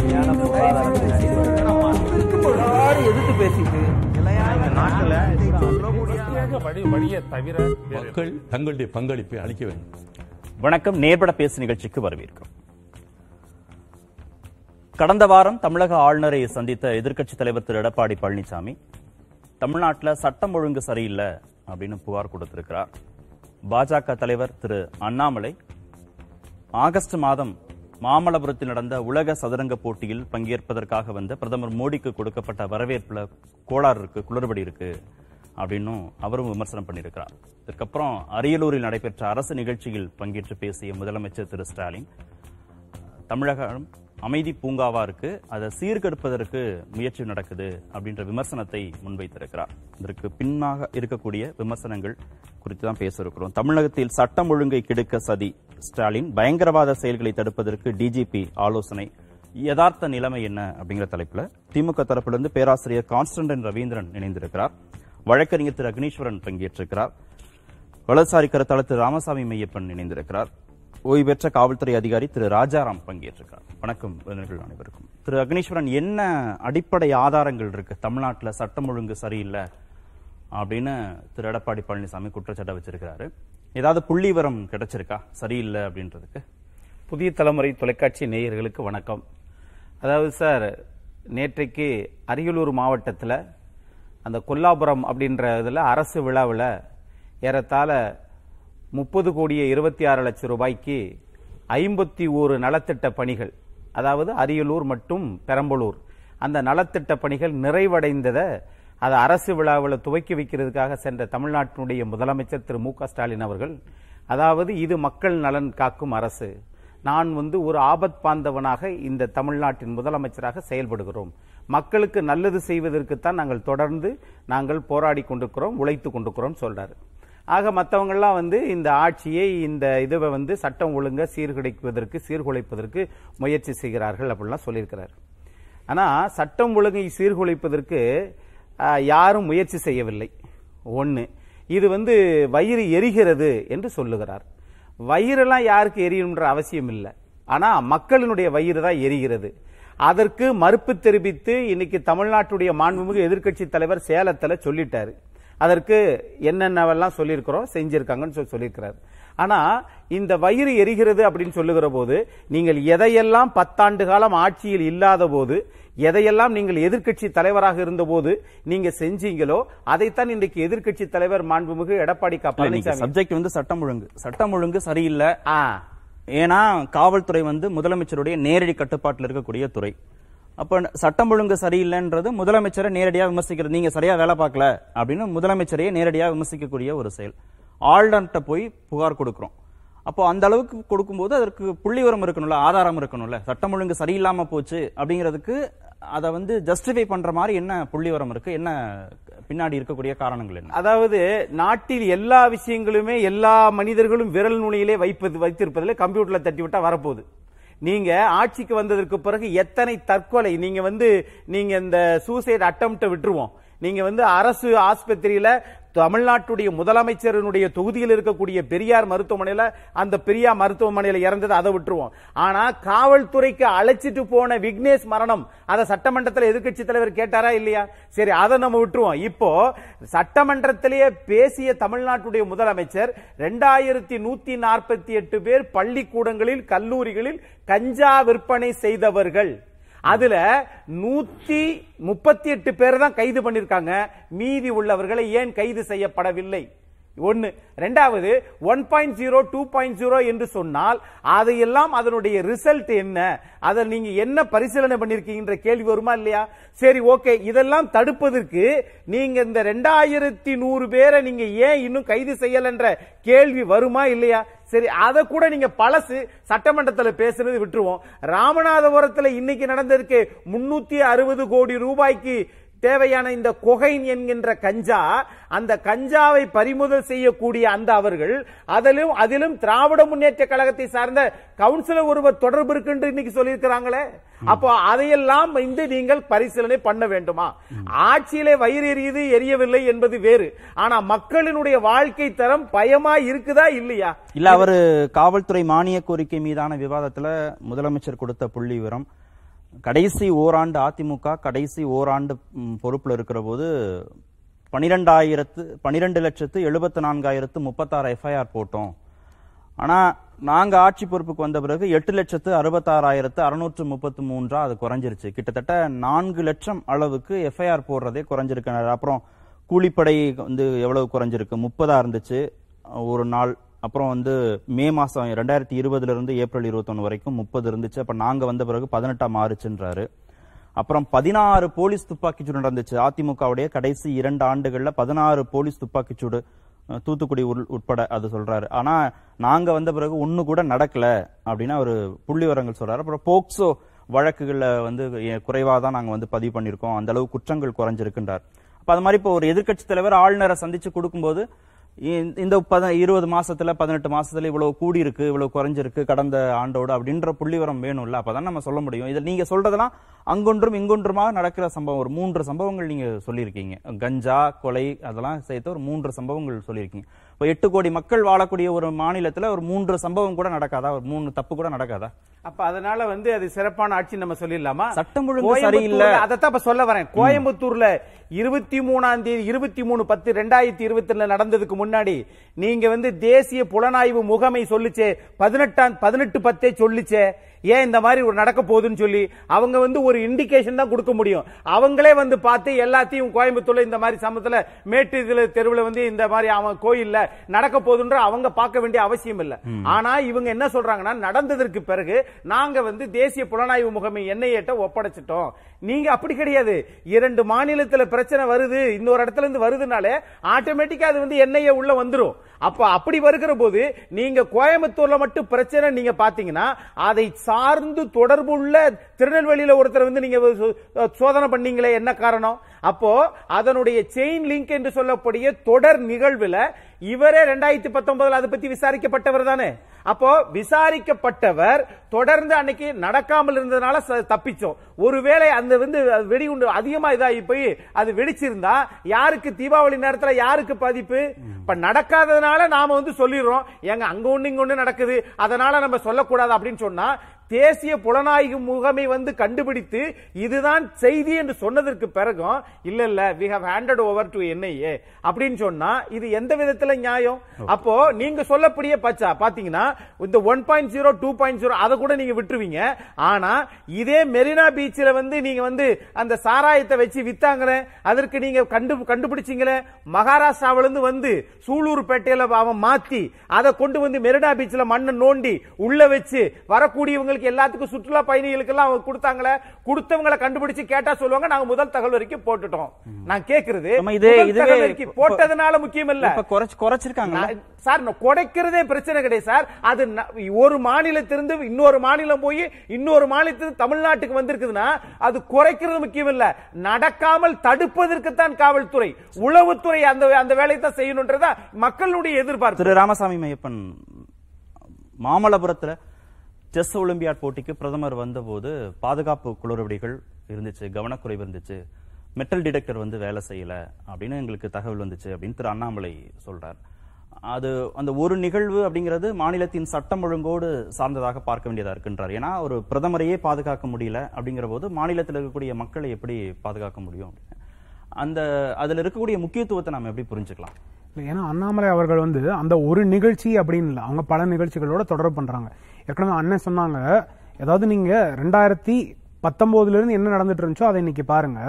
எல்லாரும் எதிர்த்து பேசிட்டு மக்கள் தங்களுடைய பங்களிப்பை அளிக்க வேண்டும். வணக்கம். நேர்பட பேசு நிகழ்ச்சிக்கு வரவேற்கிறோம். கடந்த வாரம் தமிழக ஆளுநரை சந்தித்த எதிர்க்கட்சித் தலைவர் திரு எடப்பாடி பழனிசாமி தமிழ்நாட்டில் சட்டம் ஒழுங்கு சரியில்லை அப்படின்னு புகார் கொடுத்திருக்கிறார். பாஜக தலைவர் திரு அண்ணாமலை ஆகஸ்ட் மாதம் மாமல்லபுரத்தில் நடந்த உலக சதுரங்க போட்டியில் பங்கேற்பதற்காக வந்த பிரதமர் மோடிக்கு கொடுக்கப்பட்ட வரவேற்புல கோளாறு இருக்கு குளறுபடி இருக்கு அப்படின்னும் அவரும் விமர்சனம் பண்ணியிருக்கிறார். இதுக்கப்புறம் அரியலூரில் நடைபெற்ற அரசு நிகழ்ச்சியில் பங்கேற்று பேசிய முதலமைச்சர் திரு ஸ்டாலின் தமிழகம் அமைதி பூங்காவா இருக்கு. அதை சீர்கெடுப்பதற்கு முயற்சி நடக்குது அப்படின்ற விமர்சனத்தை முன்வைத்திருக்கிறார். இதற்கு பின்னாக இருக்கக்கூடிய விமர்சனங்கள் குறித்து தான் பேச இருக்கிறோம் தமிழகத்தில் சட்டம் ஒழுங்கை கெடுக்க சதி. ஸ்டாலின் பயங்கரவாத செயல்களை தடுப்பதற்கு டிஜிபி ஆலோசனை. யதார்த்த நிலைமை என்ன அப்படிங்கிற தலைப்புல திமுக தரப்பிலிருந்து பேராசிரியர் கான்ஸ்டன்டன் ரவீந்திரன் இணைந்திருக்கிறார். வழக்கறிஞர் திரு அக்னீஸ்வரன் பங்கேற்றிருக்கிறார். வலதுசாரி கருத்தாளர் திரு ராமசாமி மையப்பன் இணைந்திருக்கிறார். ஓய்வு பெற்ற காவல்துறை அதிகாரி திரு ராஜாராம் பங்கேற்றிருக்கார் வணக்கம் விருந்தினர்கள் அனைவருக்கும். திரு அக்னீஸ்வரன் என்ன அடிப்படை ஆதாரங்கள் இருக்கு? தமிழ்நாட்டில் சட்டம் ஒழுங்கு சரியில்லை அப்படின்னு திரு எடப்பாடி பழனிசாமி குற்றச்சாட்டை வச்சிருக்கிறாரு. ஏதாவது புள்ளிவரம் கிடைச்சிருக்கா? சரியில்லை அப்படின்றதுக்கு. புதிய தலைமுறை தொலைக்காட்சி நேயர்களுக்கு வணக்கம். அதாவது சார் நேற்றைக்கு அரியலூர் மாவட்டத்தில் அந்த கொல்லாபுரம் அப்படின்ற இதில் அரசு விழாவில் ஏறத்தாழ முப்பது கோடியே இருபத்தி ஆறு லட்சம் ரூபாய்க்கு ஐம்பத்தி ஓரு நலத்திட்ட பணிகள். அதாவது அரியலூர் மற்றும் பெரம்பலூர். அந்த நலத்திட்ட பணிகள் நிறைவடைந்ததை அது அரசு விழாவில் துவக்கி வைக்கிறதுக்காக சென்ற தமிழ்நாட்டினுடைய முதலமைச்சர் திரு மு க ஸ்டாலின் அவர்கள் அதாவது இது மக்கள் நலன் காக்கும் அரசு. நான் வந்து ஒரு ஆபத் பாந்தவனாக இந்த தமிழ்நாட்டின் முதலமைச்சராக செயல்படுகிறோம். மக்களுக்கு நல்லது செய்வதற்குத்தான் நாங்கள் தொடர்ந்து நாங்கள் போராடி கொண்டிருக்கிறோம் உழைத்து கொண்டிருக்கிறோம் சொல்றாரு. ஆக மற்றவங்கெல்லாம் வந்து இந்த ஆட்சியை இந்த இதுவை வந்து சட்டம் ஒழுங்க சீர்குலைப்பதற்கு சீர்குலைப்பதற்கு முயற்சி செய்கிறார்கள் அப்படிலாம் சொல்லியிருக்கிறார். ஆனால் சட்டம் ஒழுங்கை சீர்குலைப்பதற்கு யாரும் முயற்சி செய்யவில்லை. ஒன்று இது வந்து வயிறு எரிகிறது என்று சொல்லுகிறார். வயிறெல்லாம் யாருக்கு எரியணுன்ற அவசியம் இல்லை. ஆனால் மக்களினுடைய வயிறு தான் எரிகிறது. அதற்கு மறுப்பு தெரிவித்து இன்னைக்கு தமிழ்நாட்டுடைய மாண்புமிகு எதிர்க்கட்சி தலைவர் சேலத்தில் சொல்லிட்டாரு. அதற்கு என்னென்னவெல்லாம் சொல்லியிருக்கிறோம் செஞ்சிருக்காங்கன்னு சொல்லி சொல்லியிருக்கிறார். ஆனா இந்த வயிறு எரிகிறது அப்படின்னு சொல்லுகிற போது நீங்கள் எதையெல்லாம் பத்தாண்டு காலம் ஆட்சியில் இல்லாத போது எதையெல்லாம் நீங்கள் எதிர்க்கட்சி தலைவராக இருந்தபோது நீங்க செஞ்சீங்களோ அதைத்தான் இன்றைக்கு எதிர்க்கட்சி தலைவர் மாண்புமிகு எடப்பாடி க. பழனிசாமி. சப்ஜெக்ட் வந்து சட்டம் ஒழுங்கு. சட்டம் ஒழுங்கு சரியில்லை. ஏன்னா காவல்துறை வந்து முதலமைச்சருடைய நேரடி கட்டுப்பாட்டில் இருக்கக்கூடிய துறை. அப்போ சட்டம் ஒழுங்கு சரியில்லைன்றது முதலமைச்சரை நேரடியாக விமர்சிக்கிறது. நீங்கள் சரியாக வேலை பார்க்கல அப்படின்னு முதலமைச்சரையே நேரடியாக விமர்சிக்கக்கூடிய ஒரு செயல். ஆளுநர்கிட்ட போய் புகார் கொடுக்குறோம். அப்போ அந்த அளவுக்கு கொடுக்கும்போது அதற்கு புள்ளிவரம் இருக்கணும்ல ஆதாரம் இருக்கணும்ல. சட்டம் ஒழுங்கு சரியில்லாமல் போச்சு அப்படிங்கிறதுக்கு அதை வந்து ஜஸ்டிஃபை பண்ற மாதிரி என்ன புள்ளிவரம் இருக்கு? என்ன பின்னாடி இருக்கக்கூடிய காரணங்கள் என்ன? அதாவது நாட்டில் எல்லா விஷயங்களுமே எல்லா மனிதர்களும் விரல் நுனியிலே வைப்பது வைத்திருப்பதில் கம்ப்யூட்டர்ல தட்டி விட்டா வரப்போகுது. நீங்க ஆட்சிக்கு வந்ததற்கு பிறகு எத்தனை தற்கொலை நீங்க வந்து நீங்க இந்த சூசைட் அட்டம் விட்டுருவோம். நீங்க வந்து அரசு ஆஸ்பத்திரியில தமிழ்நாட்டுடைய முதலமைச்சரினுடைய தொகுதியில் இருக்கக்கூடிய பெரியார் மருத்துவமனையில் அந்த பெரியார் மருத்துவமனையில் இறந்தது அதை விட்டுருவோம். ஆனா காவல்துறைக்கு அழைச்சிட்டு போன விக்னேஷ் மரணம் அதை சட்டமன்றத்தில் எதிர்க்கட்சி தலைவர் கேட்டாரா இல்லையா? சரி அதை நம்ம விட்டுருவோம். இப்போ சட்டமன்றத்திலேயே பேசிய தமிழ்நாட்டுடைய முதலமைச்சர் ரெண்டாயிரத்தி நூத்தி நாற்பத்தி எட்டு பேர் பள்ளிக்கூடங்களில் கல்லூரிகளில் கஞ்சா விற்பனை செய்தவர்கள். அதுல நூத்தி முப்பத்தி எட்டு பேர் தான் கைது பண்ணிருக்காங்க. மீதி உள்ளவர்களை ஏன் கைது செய்யப்படவில்லை? ஒன்று ரெண்டாவது one point zero two point zero என்று சொன்னால் அதையெல்லாம் அதனுடைய ரிசல்ட் என்ன? அதை நீங்க என்ன பரிசீலனை பண்ணிருக்கீங்கன்ற கேள்வி வருமா இல்லையா? சரி ஓகே இதெல்லாம் தடுப்பதற்கு நீங்க இந்த ரெண்டாயிரத்தி நூறு பேரை நீங்க ஏன் இன்னும் கைது செய்யலன்ற கேள்வி வருமா இல்லையா? சரி அதை கூட நீங்க பழசு சட்டமன்றத்தில் பேசுறது விட்டுருவோம். ராமநாதபுரத்தில் இன்னைக்கு நடந்திருக்கு முன்னூத்தி அறுபது கோடி ரூபாய்க்கு தேவையான இந்த கொகைன் என்கின்ற கஞ்சா அந்த கஞ்சாவை பறிமுதல் செய்யக்கூடிய அந்த அவர்கள் அதிலும் அதிலும் திராவிட முன்னேற்ற கழகத்தை சார்ந்த கவுன்சிலர் ஒருவர் தொடர்பு இருக்கு என்று இன்னைக்கு சொல்லியிருக்கிறாங்களே. அப்போ அதையெல்லாம் வந்து நீங்கள் பரிசீலனை பண்ண வேண்டுமா? ஆட்சியிலே வயிறு எரியுது எரியவில்லை என்பது வேறு. ஆனா மக்களினுடைய வாழ்க்கை தரம் பயமா இருக்குதா இல்லையா? இல்ல அவரு காவல்துறை மானிய கோரிக்கை மீதான விவாதத்துல முதலமைச்சர் கொடுத்த புள்ளி விவரம் கடைசி ஓராண்டு அதிமுக கடைசி ஓராண்டு பொறுப்பில் இருக்கிற போது பனிரெண்டாயிரத்து பனிரெண்டு லட்சத்து எழுபத்தி நான்காயிரத்து முப்பத்தாறு எஃப்ஐஆர் போட்டோம். ஆனால் நாங்கள் ஆட்சி பொறுப்புக்கு வந்த பிறகு எட்டு லட்சத்து அறுபத்தாறாயிரத்து அறுநூற்று முப்பத்து மூன்றா அது குறைஞ்சிருச்சு. கிட்டத்தட்ட நான்கு லட்சம் அளவுக்கு எஃப்ஐஆர் போடுறதே குறைஞ்சிருக்கிறார் அப்புறம் கூலிப்படை வந்து எவ்வளவு குறைஞ்சிருக்கு? முப்பதா இருந்துச்சு. ஒரு நாள் அப்புறம் வந்து மே மாசம் ரெண்டாயிரத்தி இருபதுல இருந்து ஏப்ரல் இருபத்தொன்னு வரைக்கும் முப்பது இருந்துச்சு. அப்ப நாங்க வந்த பிறகு பதினெட்டாம் மாறுச்சுன்றாரு அப்புறம் பதினாறு போலீஸ் துப்பாக்கிச்சூடு நடந்துச்சு. அதிமுகவுடைய கடைசி இரண்டு ஆண்டுகள்ல பதினாறு போலீஸ் துப்பாக்கிச்சூடு தூத்துக்குடி உள்- உட்பட அது சொல்றாரு. ஆனா நாங்க வந்த பிறகு ஒண்ணு கூட நடக்கல அப்படின்னு ஒரு புள்ளி விவரங்கள் சொல்றாரு. அப்புறம் போக்சோ வழக்குகள்ல வந்து குறைவாக தான் நாங்க வந்து பதிவு பண்ணிருக்கோம் அந்த அளவு குற்றங்கள் குறைஞ்சிருக்குன்றார். அப்ப அது மாதிரி இப்போ ஒரு எதிர்க்கட்சி தலைவர் ஆளுநரை சந்திச்சு கொடுக்கும்போது இந்த- இந்த பத இருபது மாசத்துல பதினெட்டு மாசத்துல இவ்வளவு கூடி இருக்கு இவ்வளவு குறைஞ்சிருக்கு கடந்த ஆண்டோடு அப்படின்ற புள்ளிவரம் வேணும்ல. அப்பதான் நம்ம சொல்ல முடியும். இதில் நீங்க சொல்றதெல்லாம் அங்கொன்றும் இங்கொன்றுமாக நடக்கிற சம்பவம். ஒரு மூன்று சம்பவங்கள் நீங்க சொல்லியிருக்கீங்க. கஞ்சா கொலை அதெல்லாம் சேர்த்து ஒரு மூன்று சம்பவங்கள் சொல்லியிருக்கீங்க. இப்போ எட்டு கோடி மக்கள் வாழக்கூடிய ஒரு மாநிலத்துல ஒரு மூன்று சம்பவம் கூட நடக்காதா? ஒரு மூணு தப்பு கூட நடக்காதா? அப்ப அதனால வந்து அது சிறப்பான ஆட்சி நம்ம சொல்லிடலாமா? சட்டம் ஒழுங்கு சரியில்லை. அதைத்தான் இப்ப சொல்ல வரேன். கோயம்புத்தூர்ல இருபத்தி மூணாம் தேதி இருபத்தி மூணு பத்து ரெண்டாயிரத்தி இருபத்தி நடந்ததுக்கு முன்னாடி நீங்க வந்து தேசிய புலனாய்வு முகமை சொல்லுச்சே பதினெட்டாம் பதினெட்டு பத்தே சொல்லுச்சே. ஏன் இந்த மாதிரி ஒரு நடக்க போகுதுன்னு சொல்லி அவங்க வந்து ஒரு இண்டிகேஷன் தான் கொடுக்க முடியும். அவங்களே வந்து பார்த்து எல்லாத்தையும் கோயம்புத்தூர்ல இந்த மாதிரி சமயத்துல மேட்டு இதுல தெருவுல வந்து இந்த மாதிரி அவன் கோயில்ல நடக்க போகுதுன்ற அவங்க பார்க்க வேண்டிய அவசியம் இல்ல. ஆனா இவங்க என்ன சொல்றாங்கன்னா நடந்ததற்கு பிறகு நாங்க வந்து தேசிய புலனாய்வு முகமை என்ஐஏட்ட ஒப்படைச்சிட்டோம். நீங்க அப்படி கிடையாது. இரண்டு மாநிலத்துல பிரச்சனை வருது இன்னொரு இடத்துல இருந்து வருதுனாலே ஆட்டோமேட்டிக்கா அது வந்து என்ஐஏ உள்ள வந்துரும். அப்ப அப்படி வருகிற போது நீங்க கோயம்புத்தூர்ல மட்டும் பிரச்சனை நீங்க பாத்தீங்கன்னா அதை சார்ந்து தொடர்புள்ள திருநெல்வேலியில ஒருத்தர் வந்து நீங்க சோ- சோதனை பண்ணீங்களே என்ன காரணம்? அப்போ அதனுடைய செயின் லிங்க் என்று சொல்லக்கூடிய தொடர் நிகழ்வுல இவரே ரெண்டாயிரத்தி பத்தொன்பதுல அதை பத்தி விசாரிக்கப்பட்டவர் தானே? அப்போ விசாரிக்கப்பட்டவர் தொடர்ந்து அன்னைக்கு நடக்காமல் இருந்ததுனால தப்பிச்சோம். ஒருவேளை அந்த வந்து வெடிகுண்டு அதிகமா இதாகி போய் அது வெடிச்சிருந்தா யாருக்கு தீபாவளி நேரத்தில் யாருக்கு பாதிப்பு? இப்ப நடக்காததுனால நாம வந்து சொல்லிடுறோம். ஏங்க அங்க ஒண்ணு இங்க ஒண்ணு நடக்குது. அதனால நம்ம சொல்லக்கூடாது அப்படின்னு சொன்னா தேசிய புலனாய்வு முகமை வந்து கண்டுபிடித்து இதுதான் செய்தி என்று சொன்னதற்கு பிறகும் இல்ல இல்ல we have handed over to NIA அப்படின்னு சொன்னா இது எந்த விதத்துல நியாயம்? அப்போ நீங்க சொல்லக்கூடிய பச்சா பாத்தீங்கன்னா இந்த one point zero two point zero அதை கூட நீங்க விட்டுருவீங்க. ஆனா இதே மெரினா பீச்சில் வந்து நீங்க வந்து அந்த சாராயத்தை வச்சு வித்தாங்களே அதற்கு நீங்க கண்டு கண்டுபிடிச்சீங்களே? மகாராஷ்டிராவில இருந்து வந்து சூலூர் பேட்டையில அவன் மாத்தி அதை கொண்டு வந்து மெரினா பீச்ல மண்ணை நோண்டி உள்ள வச்சு வரக்கூடியவங்களுக்கு எல்லாத்துக்கும் சுற்றுலா பயணிகளுக்கு எல்லாம் அவங்க கொடுத்தாங்களே கொடுத்தவங்களை கண்டுபிடிச்சு கேட்டா சொல்லுவாங்க நாங்க முதல் தகவல் வரைக்கும் போட்டுட்டோம். நான் கேக்குறது இதே- போட்டதுனால முக்கியம் இல்ல. இப்ப குறைச்சு குறைச்சிருக்காங்களா நான் சார் குறைக்கிறதே பிரச்சனை கிடையாது சார். அது ஒரு மாநிலத்திலிருந்து இன்னொரு மாநிலம் போய் இன்னொரு மாநிலத்திலிருந்து தமிழ்நாட்டுக்கு வந்திருக்குதுன்னா அது குறைக்கிறது முக்கியம் இல்ல. நடக்காமல் தடுப்பதற்கு தான் காவல்துறை உளவுத்துறை அந்த அந்த வேலையை தான் செய்யணும்ன்றதா மக்களுடைய எதிர்பார்ப்பு. திரு. ராமசாமி மையப்பன் மாமல்லபுரத்துல செஸ் ஒலிம்பியாட் போட்டிக்கு பிரதமர் வந்தபோது பாதுகாப்பு குளறுபடிகள் இருந்துச்சு கவனக்குறைவு இருந்துச்சு. மெட்டல் டிடெக்டர் வந்து வேலை செய்யல அப்படின்னு எங்களுக்கு தகவல் வந்துச்சு அப்படின்னு திரு அண்ணாமலை சொல்றார். அது அந்த ஒரு நிகழ்வு அப்படிங்கிறது மாநிலத்தின் சட்டம் ஒழுங்கோடு சார்ந்ததாக பார்க்க வேண்டியதா இருக்குன்றார். ஏன்னா ஒரு பிரதமரையே பாதுகாக்க முடியல அப்படிங்கிற போது மாநிலத்தில் இருக்கக்கூடிய மக்களை எப்படி பாதுகாக்க முடியும் அப்படின்னு. அந்த அதுல இருக்கக்கூடிய முக்கியத்துவத்தை நாம எப்படி புரிஞ்சுக்கலாம்? இல்லை, ஏன்னா அண்ணாமலை அவர்கள் வந்து அந்த ஒரு நிகழ்ச்சி அப்படின்னு இல்லை அவங்க பல நிகழ்ச்சிகளோட தொடர்பு பண்றாங்க. ஏற்கனவே அண்ணன் சொன்னாங்க ஏதாவது நீங்க ரெண்டாயிரத்தி பத்தொன்பதுல இருந்து என்ன நடந்துட்டு இருந்துச்சோ அதை இன்னைக்கு பாருங்க.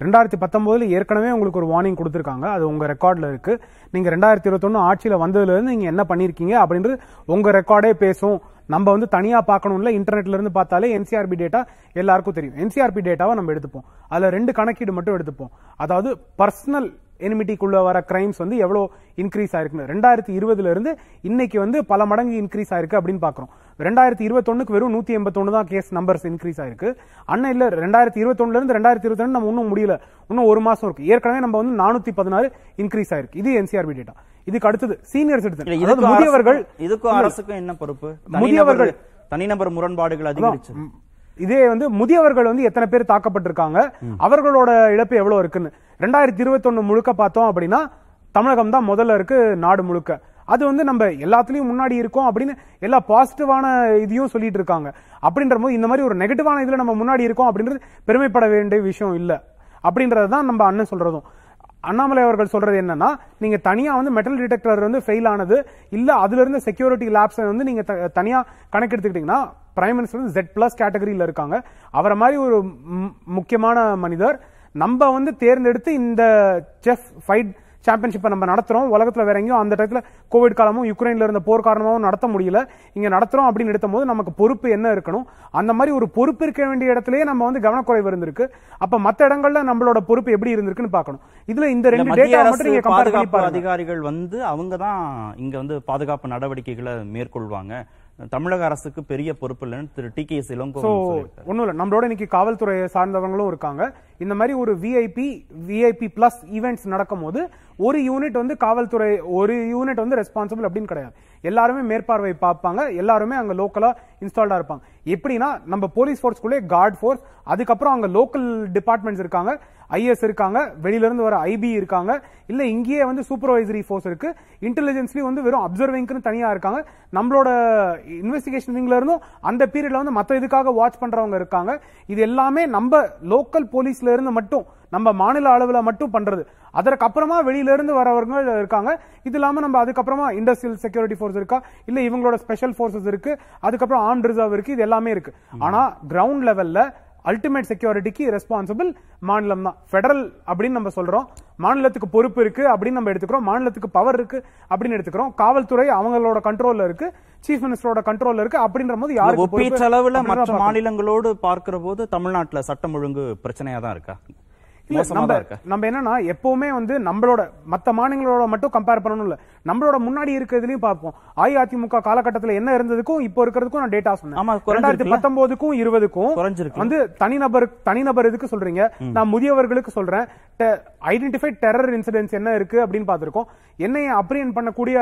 ரெண்டாயிரத்தி பத்தொன்பதுல ஏற்கனவே உங்களுக்கு ஒரு வார்னிங் கொடுத்துருக்காங்க அது உங்க ரெக்கார்டில் இருக்கு. நீங்க ரெண்டாயிரத்தி இருபத்தொன்னு ஆட்சியில் வந்ததுல இருந்து நீங்க என்ன பண்ணிருக்கீங்க அப்படின்றது உங்க ரெக்கார்டே பேசும். நம்ம வந்து தனியா பார்க்கணும்ல இன்டர்நெட்ல இருந்து பார்த்தாலே என்சிஆர்பி டேட்டா எல்லாருக்கும் தெரியும். என்சிஆர்பி டேட்டாவை நம்ம எடுத்துப்போம். அதுல ரெண்டு கணக்கீடு மட்டும் எடுத்துப்போம். அதாவது பர்சனல் எனிமிட்டிக்குள்ள வர கிரைம்ஸ் வந்து எவ்வளவு இன்க்ரீஸ் ஆயிருக்குன்னு. ரெண்டாயிரத்தி இருபதுல இருந்து இன்னைக்கு வந்து பல மடங்கு இன்க்ரீஸ் ஆயிருக்கு அப்படின்னு பாக்குறோம். ரெண்டாயிரத்தி இருபத்தொன்னுக்கு வெறும் நூத்தி எண்பத்தொன்னு தான் கேஸ் நம்பர்ஸ் இன்க்ரீஸ் ஆயிருக்கு. அண்ணன் இல்ல ரெண்டாயிரத்தி இருபத்தொன்னுல இருந்து ரெண்டாயிரத்தி இருபத்தி நம்ம இன்னும் முடியல. இன்னும் ஒரு மாசம் இருக்கு. ஏற்கனவே நம்ம வந்து நானூத்தி பதினாறு இன்க்ரீஸ் ஆயிருக்கு. இது என்சிஆர்பி டேட்டா இதுக்கு அடுத்தது சீனியர் சிட்டிசன் முதியவர்கள் இதுக்கும் அரசுக்கும் என்ன பொறுப்பு? முதியவர்கள். தனிநபர் முரண்பாடுகள் அதிகரிச்சு. இதே வந்து முதியவர்கள் வந்து எத்தனை பேர் தாக்கப்பட்டிருக்காங்க? அவர்களோட இழப்பு எவ்வளவு இருக்குன்னு. ரெண்டாயிரத்தி இருபத்தொன்னு முழுக்க பார்த்தோம் அப்படின்னா தமிழகம் தான் முதல்ல இருக்கு நாடு முழுக்க. அது வந்து நம்ம எல்லாத்துலயும் முன்னாடி இருக்கோம் அப்படின்னு எல்லா பாசிட்டிவான இதையும் சொல்லிட்டு இருக்காங்க. அப்படின்ற போது இந்த மாதிரி ஒரு நெகட்டிவான இதுல நம்ம முன்னாடி இருக்கோம் அப்படின்றது பெருமைப்பட வேண்டிய விஷயம் இல்ல. அப்படின்றது தான் நம்ம அண்ணன் சொல்றதும். அண்ணாமலை அவர்கள் சொல்றது என்னன்னா நீங்க தனியா வந்து மெட்டல் டிடெக்டர் வந்து ஃபெயில் ஆனது இல்ல அதுல இருந்து செக்யூரிட்டி லேப்ஸ் வந்து நீங்க த- தனியா கணக்கெடுத்துக்கிட்டீங்கன்னா பிரைம் மினிஸ்டர் வந்து ஜெட் பிளஸ் கேட்டகரியில இருக்காங்க. அவரை மாதிரி ஒரு முக்கியமான மனிதர் நம்ம வந்து தேர்ந்தெடுத்து இந்த செஃப் ஃபைட் சாம்பியன்ஷிப்பை நம்ம நடத்துறோம். உலகத்துல வேற எங்கேயும் அந்த டயத்துல கோவிட் காலமும் யுக்ரைன்ல இருந்த போர் காரணமாவும் நடத்த முடியல. இங்க நடத்துறோம் அப்படின்னு எடுத்த போது நமக்கு பொறுப்பு என்ன இருக்கணும்? அந்த மாதிரி ஒரு பொறுப்பு இருக்க வேண்டிய இடத்துலயே நம்ம வந்து கவனக்குறைவு இருந்திருக்கு. அப்ப மத்த இடங்கள்ல நம்மளோட பொறுப்பு எப்படி இருந்திருக்குன்னு பார்க்கணும். இதுல இந்த ரெண்டு டேட்டா மட்டும் நீங்க கம்பேர் பண்ணி அதிகாரிகள் வந்து அவங்க தான் இங்க வந்து பாதுகாப்பு நடவடிக்கைகளை மேற்கொள்வாங்க. தமிழக அரசுக்கு பெரிய பொறுப்பு இல்லைன்னு திரு டி கே இளங்கோ ஒண்ணும் இல்ல. நம்மளோட இன்னைக்கு காவல்துறை சார்ந்தவங்களும் இருக்காங்க. இந்த மாதிரி ஒரு விஐபி விஐபி பிளஸ் ஈவெண்ட்ஸ் நடக்கும்போது ஒரு யூனிட் வந்து காவல்துறை ஒரு யூனிட் வந்து ரெஸ்பான்சிபிள் அப்படின்னு கிடையாது. எல்லாருமே மேற்பார்வை பார்ப்பாங்க. எல்லாருமே அங்க லோக்கலா இன்ஸ்டால்டா இருப்பாங்க. எப்படின்னா நம்ம போலீஸ் ஃபோர்ஸ்க்குள்ளே கார்ட் ஃபோர்ஸ் அதுக்கப்புறம் அங்க லோக்கல் டிபார்ட்மெண்ட்ஸ் இருக்காங்க. ஐஎஸ் இருக்காங்க வெளியிலிருந்து வர ஐபி இருக்காங்க. இல்ல இங்கேயே வந்து சூப்பர்வைசரி ஃபோர்ஸ் இருக்கு. இன்டெலிஜென்ஸ்லயும் வந்து வெறும் அப்சர்விங்னு தனியா இருக்காங்க. நம்மளோட இன்வெஸ்டிகேஷன் விங்ல இருந்தும் அந்த பீரியட்ல வந்து மற்ற இதுக்காக வாட்ச் பண்றவங்க இருக்காங்க. இது எல்லாமே நம்ம லோக்கல் போலீஸ்ல இருந்து மட்டும் நம்ம மாநில அளவுல மட்டும் பண்றது. அதற்கப்புறமா வெளியில இருந்து வரவங்க இருக்காங்க. இது இல்லாம நம்ம அதுக்கப்புறமா இண்டஸ்ட்ரியல் செக்யூரிட்டி ஃபோர்ஸ் இருக்கா? இல்ல இவங்களோட ஸ்பெஷல் ஃபோர்ஸஸ் இருக்கு. அதுக்கப்புறம் ஆன் ரிசர்வ் இருக்கு. இது எல்லாமே இருக்கு. ஆனா கிரவுண்ட் லெவல்ல அல்டிமேட் செக்யூரிட்டிக்கு ரெஸ்பான்சிபிள் மாநிலம் தான். ஃபெடரல் அப்படின்னு நம்ம சொல்றோம். மாநிலத்துக்கு பொறுப்பு இருக்கு அப்படின்னு நம்ம எடுத்துக்கிறோம். மாநிலத்துக்கு பவர் இருக்கு அப்படின்னு எடுத்துக்கிறோம். காவல்துறை அவங்களோட கண்ட்ரோல்ல இருக்கு. சீஃப் மினிஸ்டரோட கண்ட்ரோல்ல இருக்கு. அப்படின்ற போது பொறுப்பு? ஒப்பீட்டளவுல மற்ற. மாநிலங்களோடு பார்க்கிற போது தமிழ்நாட்டுல சட்டம் ஒழுங்கு பிரச்சனையா தான் இருக்கா? இல்ல, மோசமா நம்ம தான் இருக்கா? நம்ம என்னன்னா எப்பவுமே வந்து நம்மளோட மத்த மாநிலங்களோட மட்டும் கம்பேர் பண்ணணும் இல்ல. நம்மளோட முன்னாடி இருக்கிறதுலயும் பார்ப்போம். அஇஅதிமுக காலகட்டத்துல என்ன இருந்ததுக்கும் இப்போ இருக்கிறதுக்கும் நான் டேட்டா சொன்னேன். ரெண்டாயிரத்தி? பத்தொன்பதுக்கும் இருபதுக்கும். வந்து தனிநபர் தனிநபர் இதுக்கு சொல்றீங்க? நான் முதியவர்களுக்கு சொல்றேன். ஐடென்டிஃபைட் டெரர் இன்சிடென்ட்ஸ் என்ன இருக்கு அப்படின்னு பார்த்திருக்கோம். என்னைய அப்ரியன் பண்ணக்கூடிய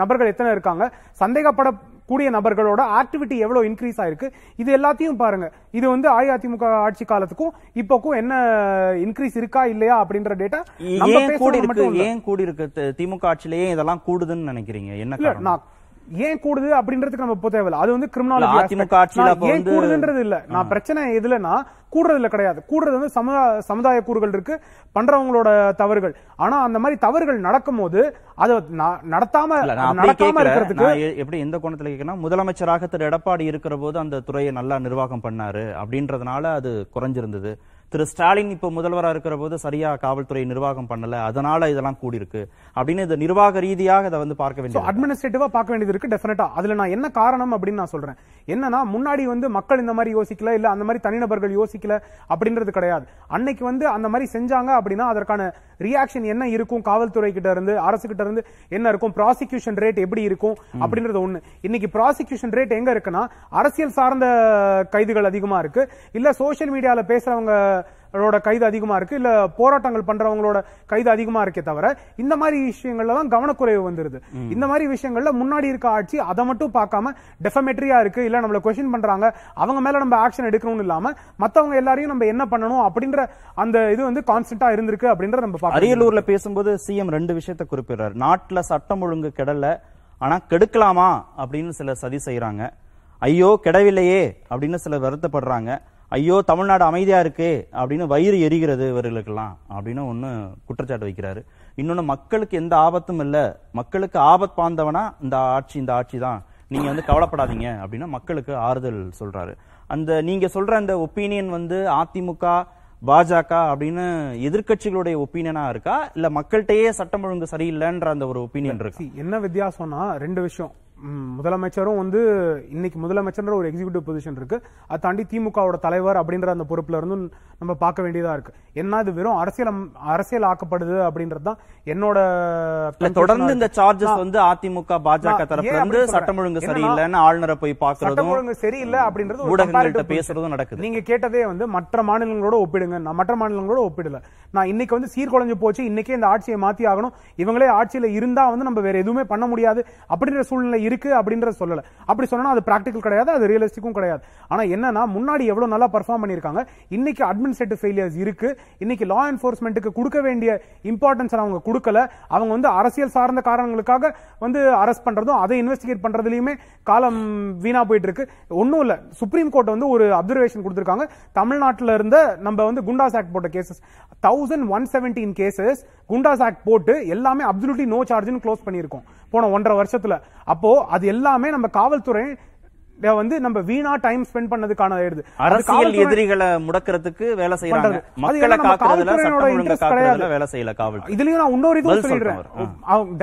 நபர்கள் எத்தனை இருக்காங்க? சந்தேகப்படக்கூடிய நபர்களோட ஆக்டிவிட்டி எவ்வளவு இன்க்ரீஸ் ஆயிருக்கு? இது எல்லாத்தையும் பாருங்க. இது வந்து அஇஅதிமுக ஆட்சி காலத்துக்கும் இப்போக்கும் என்ன இன்க்ரீஸ் இருக்கா இல்லையா அப்படின்ற டேட்டா ஏன் கூடி இருக்கு. ஏன் கூடி இருக்கு திமுக ஆட்சியிலேயே இதெல்லாம் கூடுதுன்னு நினைக்கிறீங்க? என்ன நான் ஏன் கூடுது அப்படின்றதுக்கு நம்ம போக தேவையில்ல. அது வந்து கிரிமினாலஜி அதிமுக ஆட்சியில ஏன் கூடுதுன்றது இல்ல. நான் பிரச்சனை எதுலனா கூடுறது இல்ல கிடையாது. கூடுறது வந்து சமுதாய சமுதாய கூறுகள் இருக்கு பண்றவங்களோட தவறுகள். ஆனா அந்த மாதிரி தவறுகள் நடக்கும்போது அதை ந- நடத்தாம நடக்காம இருக்கிறதுக்கு எப்படி எந்த கோணத்துல கேட்கணும் முதலமைச்சராக திரு எடப்பாடி இருக்கிற போது அந்த துறையை நல்லா நிர்வாகம் பண்ணாரு அப்படின்றதுனால அது குறைஞ்சிருந்தது. திரு ஸ்டாலின் இப்போ முதல்வரா இருக்கிற போது சரியா காவல்துறை நிர்வாகம் பண்ணல அதனால இதெல்லாம் கூடியிருக்கு அப்படின்னு இது நிர்வாக ரீதியாக இதை வந்து பார்க்க வேண்டியது. அட்மினிஸ்ட்ரேட்டிவா பார்க்க வேண்டியது இருக்கு டெஃபினட்டா அதுல நான் என்ன காரணம் அப்படின்னு நான் சொல்றேன். என்னன்னா முன்னாடி வந்து மக்கள் இந்த மாதிரி யோசிக்கல இல்ல அந்த மாதிரி தனிநபர்கள் யோசிக்கல அப்படின்றது கிடையாது. அன்னைக்கு வந்து அந்த மாதிரி செஞ்சாங்க அப்படின்னா அதற்கான ரியாக்ஷன் என்ன இருக்கும் காவல்துறை கிட்ட இருந்து அரசு கிட்ட இருந்து என்ன இருக்கும் ப்ராசிக்யூஷன் ரேட் எப்படி இருக்கும் அப்படின்றது ஒண்ணு. இன்னைக்கு ப்ராசிக்யூஷன் ரேட் எங்க இருக்குன்னா அரசியல் சார்ந்த கைதுகள் அதிகமா இருக்கு இல்ல சோஷியல் மீடியால பேசுறவங்க ோட கைது அதிகமா இருக்கு. இல்ல போராட்டங்கள் பண்றவங்களோட கைது அதிகமா இருக்கே தவிர இந்த மாதிரி விஷயங்கள்ல தான் கவனக்குறைவு வந்துருது. இந்த மாதிரி விஷயங்கள்ல முன்னாடி இருக்க ஆட்சி அதை மட்டும் பார்க்காம டெஃபமெட்ரியா இருக்கு. இல்ல நம்மள கொஸ்டின் பண்றாங்க. அவங்க மேல நம்ம ஆக்ஷன் எடுக்கணும்னு இல்லாம மத்தவங்க எல்லாரையும் நம்ம என்ன பண்ணணும் அப்படின்ற அந்த இது வந்து கான்ஸ்டன்டா இருந்திருக்கு அப்படின்றத நம்ம அரியலூர்ல பேசும்போது சிஎம் ரெண்டு விஷயத்தை குறிப்பிடுறாரு. நாட்டுல சட்டம் ஒழுங்கு கெடல ஆனா கெடுக்கலாமா அப்படின்னு சிலர் சதி செய்யறாங்க ஐயோ கெடவில்லையே அப்படின்னு சிலர் வருத்தப்படுறாங்க. ஐயோ தமிழ்நாடு அமைதியா இருக்கு அப்படின்னு வயிறு எரிகிறது இவர்களுக்கெல்லாம் அப்படின்னு ஒன்று குற்றச்சாட்டு வைக்கிறாரு. இன்னொன்னு மக்களுக்கு எந்த ஆபத்தும் இல்ல. மக்களுக்கு ஆபத் பாந்தவனா இந்த ஆட்சி இந்த ஆட்சி தான் நீங்க வந்து கவலைப்படாதீங்க அப்படின்னு மக்களுக்கு ஆறுதல் சொல்றாரு. அந்த நீங்க சொல்ற அந்த ஒப்பீனியன் வந்து அதிமுக பாஜக அப்படின்னு எதிர்க்கட்சிகளுடைய ஒப்பீனியனா இருக்கா? இல்ல மக்கள்கிட்டயே சட்டம் ஒழுங்கு சரியில்லைன்ற அந்த ஒரு ஒப்பீனியன் இருக்கு? என்ன வித்தியாசம்னா ரெண்டு விஷயம். முதலமைச்சரும் வந்து இன்னைக்கு முதலமைச்சர்ன்ற ஒரு எக்ஸிகியூட்டிவ் பொசிஷன் இருக்கு. அதை தாண்டி திமுகவோட தலைவர் அப்படின்ற அந்த பொறுப்புல இருந்து நம்ம பார்க்க வேண்டியதா இருக்கு. என்ன இது வெறும் அரசியல் அரசியல் ஆக்கப்படுது அப்படின்றது தான் என்னோட தொடர்ந்து இந்த சார்ஜஸ் வந்து அதிமுக பாஜக தரப்புல இருந்து? சட்டம் ஒழுங்கு சரியில்லைன்னு ஆள்நரை போய் சட்டம் பாக்குறதும் ஒழுங்கு சரியில்லை அப்படின்றது ஊடகங்கள்ட்ட. பேசுறதும் நடக்குது. நீங்க கேட்டதே வந்து மற்ற மாநிலங்களோட ஒப்பிடுங்க. நான் மற்ற மாநிலங்களோட ஒப்பிடல. நான் இன்னைக்கு வந்து சீர்குலைஞ்சு போச்சு. இன்னைக்கே இந்த ஆட்சியை மாத்தி ஆகணும் இவங்களே ஆட்சியில இருந்தா வந்து நம்ம வேற எதுவுமே பண்ண முடியாது அப்படின்ற சூழ்நிலை இருக்கு அப்படின்றத சொல்லல. அப்படி சொன்னா அது பிராக்டிகல் கிடையாது அது ரியலிஸ்டிக்கும் கிடையாது. ஆனா என்னன்னா முன்னாடி எவ்வளவு நல்லா பர்ஃபார்ம் பண்ணிருக்காங்க இன்னைக்கு அட்மினிஸ்ட்ரேட்டிவ் ஃபெயிலியர்ஸ் இருக்கு. இன்னைக்கு லா என்போர்ஸ்மெண்ட்டுக்கு கொடுக்க வேண்டிய இம்பார்ட்டன்ஸ் அவங்க கொடுக்கல. அவங்க வந்து அரசியல் சார்ந்த காரணங்களுக்காக வந்து அரெஸ்ட் பண்றதும் அதை இன்வெஸ்டிகேட் பண்றதுலயுமே காலம் வீணா போயிட்டு இருக்கு ஒண்ணும் இல்ல. சுப்ரீம் கோர்ட் வந்து ஒரு அப்சர்வேஷன் கொடுத்திருக்காங்க. தமிழ்நாட்டில் இருந்த நம்ம வந்து குண்டாஸ் ஆக்ட் போட்ட cases thousand one seventeen cases Goondas act போட்டு எல்லாமே அப்சல்யூட்லி நோ சார்ஜ்னு க்ளோஸ் பண்ணியிருக்கோம். போன ஒன்றரை வருஷத்துல. அப்போ அது எல்லாமே நம்ம காவல்துறை வந்து நம்ம வீணா டைம் ஸ்பெண்ட் பண்ணதுக்கான ஆயிடுது அரசியல் எதிரிகளை முடக்கிறதுக்கு வேலை செய்யறாங்க மக்களை காக்குறதுல சட்டம். வேலை செய்யல காவல்துறை. இதுலயும் நான் இன்னொரு இதுவும் சொல்லிடுறேன்.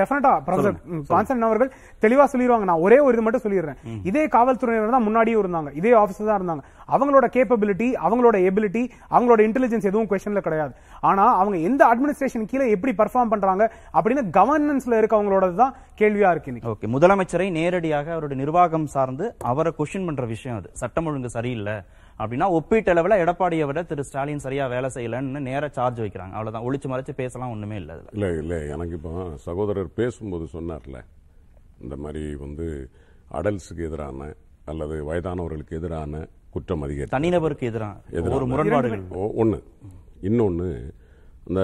டெஃபினட்டா ப்ரொஃபசர் கான்சன் அவர்கள் தெளிவா சொல்லிடுவாங்க நான் ஒரே ஒரு இது மட்டும் சொல்லிடுறேன். இதே காவல்துறையினர் தான் முன்னாடியும் இருந்தாங்க. இதே ஆபீசர் தான் இருந்தாங்க. அவங்களோட கேப்பபிலிட்டி அவங்களோட எபிலிட்டி அவங்களோட இன்டெலிஜென்ஸ் எதுவும் கொஸ்டின்ல கிடையாது. ஆனா அவங்க எந்த அட்மினிஸ்ட்ரேஷன் கீழே எப்படி பெர்ஃபார்ம் பண்றாங்க அப்படின்னு கவர்னன்ஸ்ல இருக்கவங்களோட தான் கேள்வியா இருக்கு ஓகே முதலமைச்சரை நேரடியாக அவருடைய நிர்வாகம் சார்ந்து அவரை கொஸ்டின் பண்ற விஷயம் அது. சட்டம் ஒழுங்கு சரியில்லை அப்படின்னா ஒப்பீட்டளவுல எடப்பாடியை விட திரு ஸ்டாலின் சரியா வேலை செய்யலன்னு நேர சார்ஜ் வைக்கிறாங்க. அவ்வளவுதான். ஒளிச்சு மறைச்சு பேசலாம் ஒண்ணுமே இல்ல இல்லை இல்லை எனக்கு இப்போ சகோதரர் பேசும்போது சொன்னார்ல இந்த மாதிரி வந்து அடல்ட்ஸுக்கு எதிரான அல்லது வயதானவர்களுக்கு எதிரான குற்றம் அதிகரித்து. தனிநபருக்கு எதிராக ஒரு முரண்பாடுகள். ஒன்று இன்னொன்று இந்த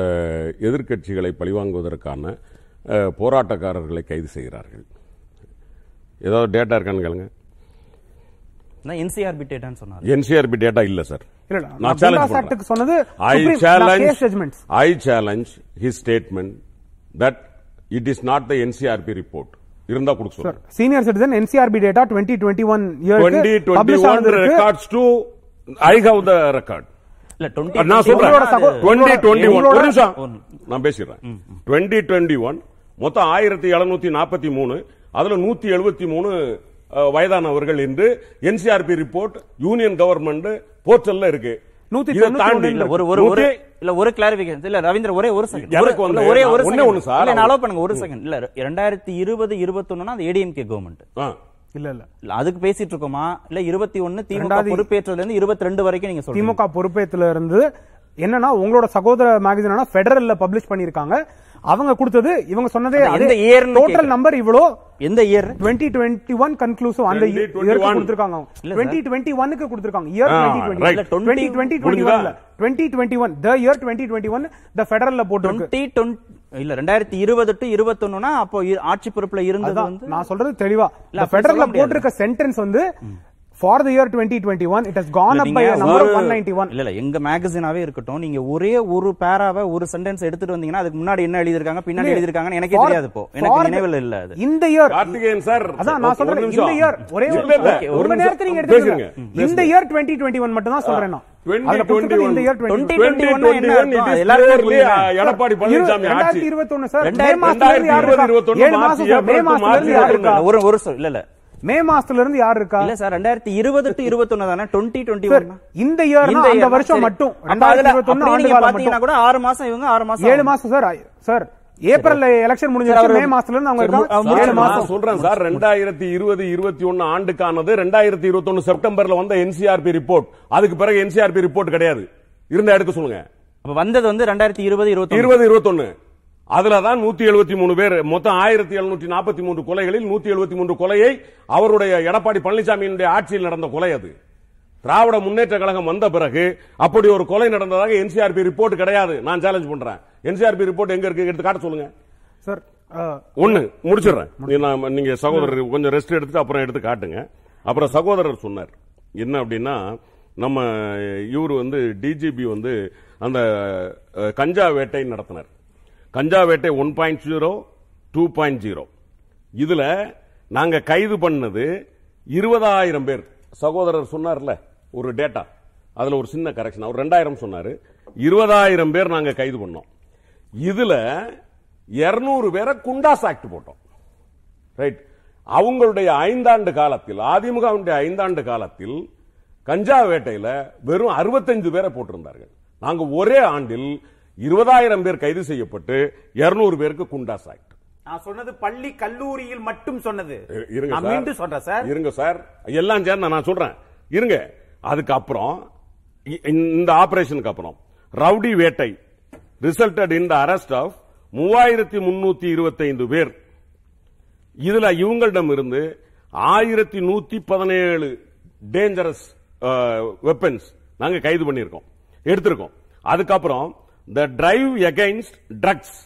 எதிர்க்கட்சிகளை பழிவாங்குவதற்கான போராட்டக்காரர்களை கைது செய்கிறார்கள். ஏதாவது டேட்டா இருக்கான்னு கேளுங்க. என்சிஆர்பி டேட்டான்னு சொன்னாரு. என்சிஆர்பி டேட்டா இல்ல சார் நான் சேலஞ்ச் சொன்னது challenge. I challenge his statement that it is not the NCRB report இருந்தா கொடுக்க சொல்லுங்க. Senior citizen NCRB data twenty twenty one twenty one records do I have the record நான் சொல்றேன். உங்களோட சகோ- டுவெண்ட்டி டுவெண்ட்டி ஒன் உங்களோட- ஒரு நிமிஷம். நான் பேசிடுறேன். டுவெண்ட்டி டுவெண்ட்டி ஒன் மொத்தம் ஆயிரத்தி எழுநூத்தி நாற்பத்தி மூணு அதுல நூத்தி எழுபத்தி மூணு வயதானவர்கள் என்று என்சிஆர்பி ரிப்போர்ட் யூனியன் கவர்மெண்ட் போர்ட்டல்ல இருக்கு. நூத்தி தாண்டி இல்ல ஒரு ஒரு ஒரு நூத்தி- இல்ல ஒரு கிளாரிபிகேஷன் இல்ல ரவீந்திர ஒரே ஒரு செகண்ட் ஒரே ஒரு சார். இல்ல நான் allow பண்ணுங்க ஒரு செகண்ட் இல்ல ரெண்டாயிரத்தி இருபது இருபத்தொன்னுனா அது ஏடிஎம்கே கவர்மெண்ட். இல்ல இல்ல. இல்ல அதுக்கு பேசிட்டு இருக்கோமா? இல்ல இருபத்தி ஒன்னு திமுக பொறுப்பேற்றதுல இருந்து இருபத்தி ரெண்டு வரைக்கும் நீங்க சொல்றீங்க. திமுக பொறுப்பேத்துல இருந்து என்னன்னா உங்களோட சகோதர மேகசின் ஃபெடரல்ல பப்ளிஷ் பண்ணிருக்காங்க அவங்க கொடுத்தது இவங்க சொன்னதே எந்த yearன்னு டோட்டல். நம்பர் இவ்வளோ எந்த year twenty twenty one conclusive அந்த 2021. இயருக்கு கொடுத்திருக்காங்க. டுவெண்ட்டி டுவெண்ட்டி ஒன்னுக்கு கொடுத்திருக்காங்க. Year twenty. டுவெண்ட்டி இல்ல, twenty twenty twenty twenty twenty one the year twenty twenty one the ஃபெடரல்ல போட்டிருக்கு டுவெண்ட்டி இல்ல ரெண்டாயிரத்தி இருபது டு இருபத்தொன்னுனா அப்போ இ- ஆட்சி பொறுப்புல இருந்தது வந்து நான் சொல்றது தெளிவா. இல்ல, the முடியாது. போட்டிருக்க சென்டென்ஸ் வந்து for the year twenty twenty one it has gone up by number ஒரு- ஒன் நைன்டி ஒன் இல்ல இல்ல எங்க மேகசினாவே இருக்கட்டும் நீங்க ஒரே ஒரு பேராவை ஒரு சென்டென்ஸ் எடுத்துட்டு வந்தீங்கன்னா அதுக்கு முன்னாடி என்ன எழுதிருக்காங்க பின்னாடி. எழுதிருக்காங்கன்னு எனக்கே For- தெரியாது இப்போ. எனக்கு the- நினைவில் இல்ல அது. இந்த இயர் கார்த்திகேயன் சார் அதான் நான் ஒரு சொல்றேன். இந்த இயர் ஒரே ஒரு மணி. நேரத்துல நீங்க எடுத்துக்கங்க இந்த இயர் டுவெண்ட்டி டுவெண்ட்டி ஒன் மட்டும் தான் சொல்றேன் நான். அதுல கொடுத்திருக்கிறது இந்த இயர் 2021 டுவெண்ட்டி 2021 என்ன it அர்த்தம்? is எல்லாருமே clearly, புரியுது. எடப்பாடி பழனிசாமி ஆட்சி. சார் மே மாசம் ஒரு ஒரு இல்ல. மே மாசத்துல இருந்து யார் இருக்கா? இல்ல சார் ரெண்டாயிரத்தி இருபது டு இருபத்தொன்னு தானே? டுவெண்ட்டி இந்த இயர் அந்த வருஷம் மட்டும். பாத்தீங்கன்னா கூட ஆறு மாசம் இவங்க ஆறு மாசம் ஏழு மாசம் சார் சார் ஏப்ரல்ல எலெக்ஷன் முடிஞ்சிருச்சு மே மாசத்துல இருந்து அவங்க ஏழு மாசம். சொல்றேன் சார் ரெண்டாயிரத்தி இருபது இருபத்தி ஒன்னு ஆண்டுக்கானது ரெண்டாயிரத்தி இருபத்தி ஒன்னு செப்டம்பர்ல வந்த என்சிஆர்பி ரிப்போர்ட் அதுக்கு பிறகு என்சிஆர்பி ரிப்போர்ட் கிடையாது. இருந்தா எடுக்க சொல்லுங்க. அப்ப வந்தது வந்து ரெண்டாயிரத்தி இருபது இருபத்தி இருபது இருபத்தொன்னு அதுலதான் நூத்தி எழுபத்தி மூணு பேர் மொத்தம் ஆயிரத்தி எழுநூற்றி நாற்பத்தி மூன்று கொலைகளில் நூத்தி எழுபத்தி மூன்று கொலையை அவருடைய எடப்பாடி பழனிசாமியினுடைய ஆட்சியில் நடந்த கொலை அது. திராவிட முன்னேற்ற கழகம் வந்த பிறகு அப்படி ஒரு கொலை நடந்ததாக என்சிஆர்பி ரிப்போர்ட் கிடையாது. நான் சேலஞ்ச் பண்றேன். என்சிஆர்பி ரிப்போர்ட் எங்க இருக்கு? எடுத்து காட்ட சொல்லுங்க. சார் ஒண்ணு முடிச்சிடுறேன். நீங்க சகோதரர் கொஞ்சம் ரெஸ்ட் எடுத்துட்டு அப்புறம் எடுத்து காட்டுங்க. அப்புறம் சகோதரர் சொன்னார். என்ன அப்படின்னா நம்ம இவர் வந்து டிஜிபி வந்து அந்த கஞ்சா வேட்டை நடத்தினார். Ganja Vettai one point zero two point zero இதுல நாங்க கைது பண்ணது இருபதாயிரம் பேர். சகோதரர் சொன்னார்ல ஒரு டேட்டா அதுல ஒரு சின்ன கரெக்ஷன் அவர் ரெண்டாயிரம் சொன்னாரு. இருபதாயிரம் பேர் நாங்க கைது பண்ணோம். இதுல 200 பேரை குண்டாஸ் ஆக்ட் போட்டோம். ரைட் அவங்களுடைய ஐந்தாண்டு காலத்தில் அதிமுகவுடைய ஐந்தாண்டு காலத்தில் கஞ்சா வேட்டையில வெறும் 65 பேரை போட்டிருந்தார்கள். நாங்கள் ஒரே ஆண்டில் இருபதாயிரம் பேர் கைது செய்யப்பட்டு 200 பேருக்கு குண்டாஸ் ஆக்ட் நான் சொன்னது பள்ளி கல்லூரியில் மட்டும் சொன்னது. இரு- இருங்க. மீண்டும் சொல்றேன் சார். இருங்க சார். எல்லாம் சேர்ந்து நான் சொல்றேன். இருங்க. அதுக்கப்புறம் இந்த ஆபரேஷனுக்கு அப்புறம். ரவுடி வேட்டை. Resulted in the arrest of மூவாயிரத்தி முன்னூத்தி இருபத்தைந்து பேர். இதுல இவங்களிடம் இருந்து ஆயிரத்தி நூத்தி பதினேழு டேஞ்சரஸ் வெப்பன்ஸ் நாங்க கைது பண்ணியிருக்கோம். எடுத்திருக்கோம். அதுக்கப்புறம் த டிரைவ் எகைன்ஸ்ட் ட்ரக்ஸ்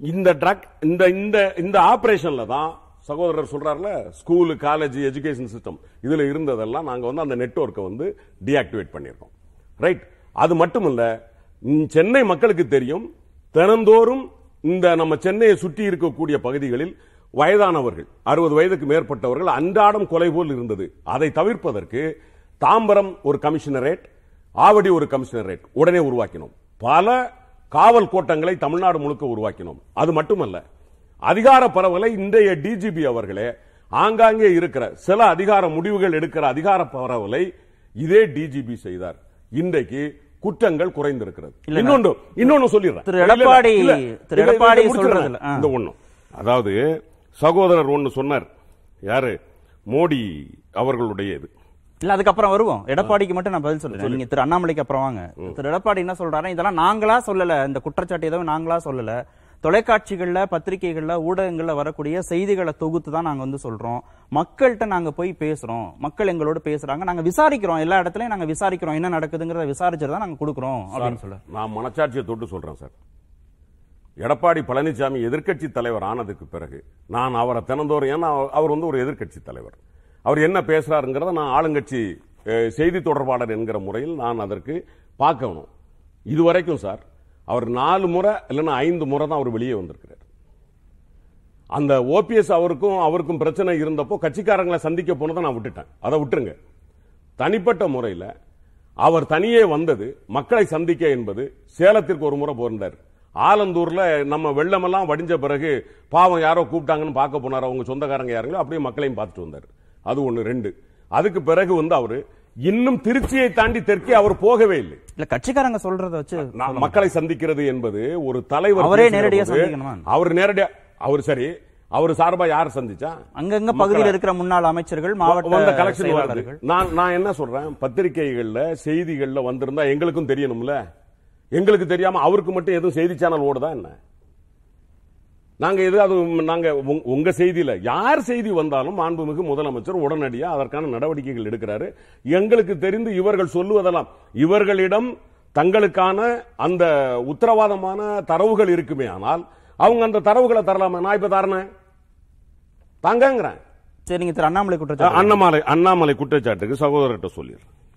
இந்த ட்ரக் இந்த இந்த இந்த ஆபரேஷன்ல தான் சகோதரர் சொல்றாருல ஸ்கூலு காலேஜ் எஜுகேஷன் சிஸ்டம் இதுல இருந்ததெல்லாம் நாங்க வந்து அந்த நெட்வொர்க்கை வந்து டீஆக்டிவேட் பண்ணியிருக்கோம். ரைட் அது மட்டும் இல்ல சென்னை மக்களுக்கு தெரியும் தினந்தோறும் இந்த நம்ம சென்னையை சுற்றி இருக்கக்கூடிய பகுதிகளில் வயதானவர்கள் அறுபது வயதுக்கு மேற்பட்டவர்கள் அன்றாடம் கொலை போல் இருந்தது. அதை தவிர்ப்பதற்கு தாம்பரம் ஒரு கமிஷனரேட் ஆவடி ஒரு கமிஷனரேட் உடனே உருவாக்கினோம். பல காவல் கோட்டங்களை தமிழ்நாடு முழுக்க உருவாக்கினோம். அது மட்டுமல்ல அதிகார பரவலை இன்றைய டிஜிபி அவர்களே ஆங்காங்கே இருக்கிற சில அதிகார முடிவுகள் எடுக்கிற அதிகார பரவலை இதே டிஜிபி செய்தார். இன்றைக்கு குற்றங்கள் குறைந்திருக்கிறது. இன்னொன்று இன்னொன்னு சொல்லிடுறேன். திரு எடப்பாடி-. திரு எடப்பாடி. சொல்றதுல. இந்த ஒண்ணும் அதாவது சகோதரர் ஒன்னு சொன்னார். யாரு? மோடி அவர்களுடைய இது. இல்ல அதுக்கப்புறம் வருவோம். எடப்பாடிக்கு மட்டும் நான் பதில் சொல்றேன். நீங்க திரு அண்ணாமலைக்கு அப்புறம் வாங்க. திரு எடப்பாடி என்ன சொல்றாரு இதெல்லாம் நாங்களா சொல்லல. இந்த குற்றச்சாட்டு எதுவும் நாங்களா சொல்லல. தொலைக்காட்சிகள்ல பத்திரிகைகள்ல ஊடகங்கள்ல வரக்கூடிய செய்திகளை தொகுத்து தான் நாங்க வந்து சொல்றோம். மக்கள்கிட்ட நாங்க போய் பேசுறோம். மக்கள் எங்களோட பேசுறாங்க. நாங்க விசாரிக்கிறோம். எல்லா இடத்துலயும் நாங்க விசாரிக்கிறோம். என்ன நடக்குதுங்கிறத விசாரிச்சுட்டு தான் நாங்க கொடுக்குறோம் அப்படின்னு சொல்ல நான் மனச்சாட்சியை தொட்டு சொல்றேன் சார். எடப்பாடி பழனிசாமி எதிர்க்கட்சி தலைவர் ஆனதுக்கு பிறகு நான் அவரை தினந்தோறும் ஏன்னா அவர்- அவர் வந்து ஒரு எதிர்க்கட்சி தலைவர். அவர் என்ன பேசுறாருங்கிறத நான் ஆளுங்கட்சி செய்தி தொடர்பாளர் என்கிற முறையில் நான் அதற்கு பார்க்கணும். இதுவரைக்கும் சார் அவர் நாலு முறை இல்லைன்னா ஐந்து முறை தான் அவர் வெளியே வந்திருக்கிறார். அந்த ஓபிஎஸ் அவருக்கும் அவருக்கும் பிரச்சனை இருந்தப்போ கட்சிக்காரங்களை சந்திக்க போனதை நான் விட்டுட்டேன். அதை விட்டுருங்க. தனிப்பட்ட முறையில் அவர் தனியே வந்தது மக்களை சந்திக்க என்பது சேலத்திற்கு ஒரு முறை போயிருந்தார். ஆலந்தூர்ல நம்ம வெள்ளமெல்லாம் வடிஞ்ச பிறகு பாவம் யாரோ கூப்பிட்டாங்கன்னு பார்க்க போனார் அவங்க சொந்தக்காரங்க யாருங்களோ அப்படியே மக்களையும் பார்த்துட்டு வந்தார். அது ஒண்ணு. ரெண்டு. அதுக்கு பிறகு வந்து அவரு இன்னும் திருச்சியை தாண்டி தெற்கே அவர் போகவே இல்லை. இல்ல கட்சிக்காரங்க சொல்றத வச்சு மக்களை சந்திக்கிறது என்பது ஒரு தலைவர் அவரே நேரடியா? அவர் நேரடியா அவர் சரி அவர் சார்பா யார் சந்திச்சா? அங்கங்க பகுதியில் இருக்கிற முன்னாள் அமைச்சர்கள் வந்த மாவட்ட கலெக்ஷன் வருது செயலாளர்கள். நான் நான் என்ன சொல்றேன்? பத்திரிகைகள்ல செய்திகள்ல வந்திருந்தா எங்களுக்கும் தெரியணும்ல. எங்களுக்கு தெரியாம அவருக்கு மட்டும் எதுவும் செய்தி சேனல் ஓடுதா என்ன? நாங்க எது அது நாங்க உங்க- உங்க செய்தியில யார் செய்தி வந்தாலும் மாண்புமிகு முதலமைச்சர் உடனடியா அதற்கான நடவடிக்கைகள் எடுக்கிறாரு. எங்களுக்கு தெரிந்து இவர்கள் சொல்லுவதெல்லாம் இவர்களிடம் தங்களுக்கான அந்த உத்தரவாதமான தரவுகள் இருக்குமே ஆனால் அவங்க அந்த தரவுகளை தரலாமா? நான் இப்ப தரேன். தாங்கங்கிறேன். சரி நீங்க திரு அண்ணாமலை குற்றச்சாட்டு அண்ணாமலை அண்ணாமலை குற்றச்சாட்டுக்கு சகோதரர்கிட்ட சொல்லிடுறேன்.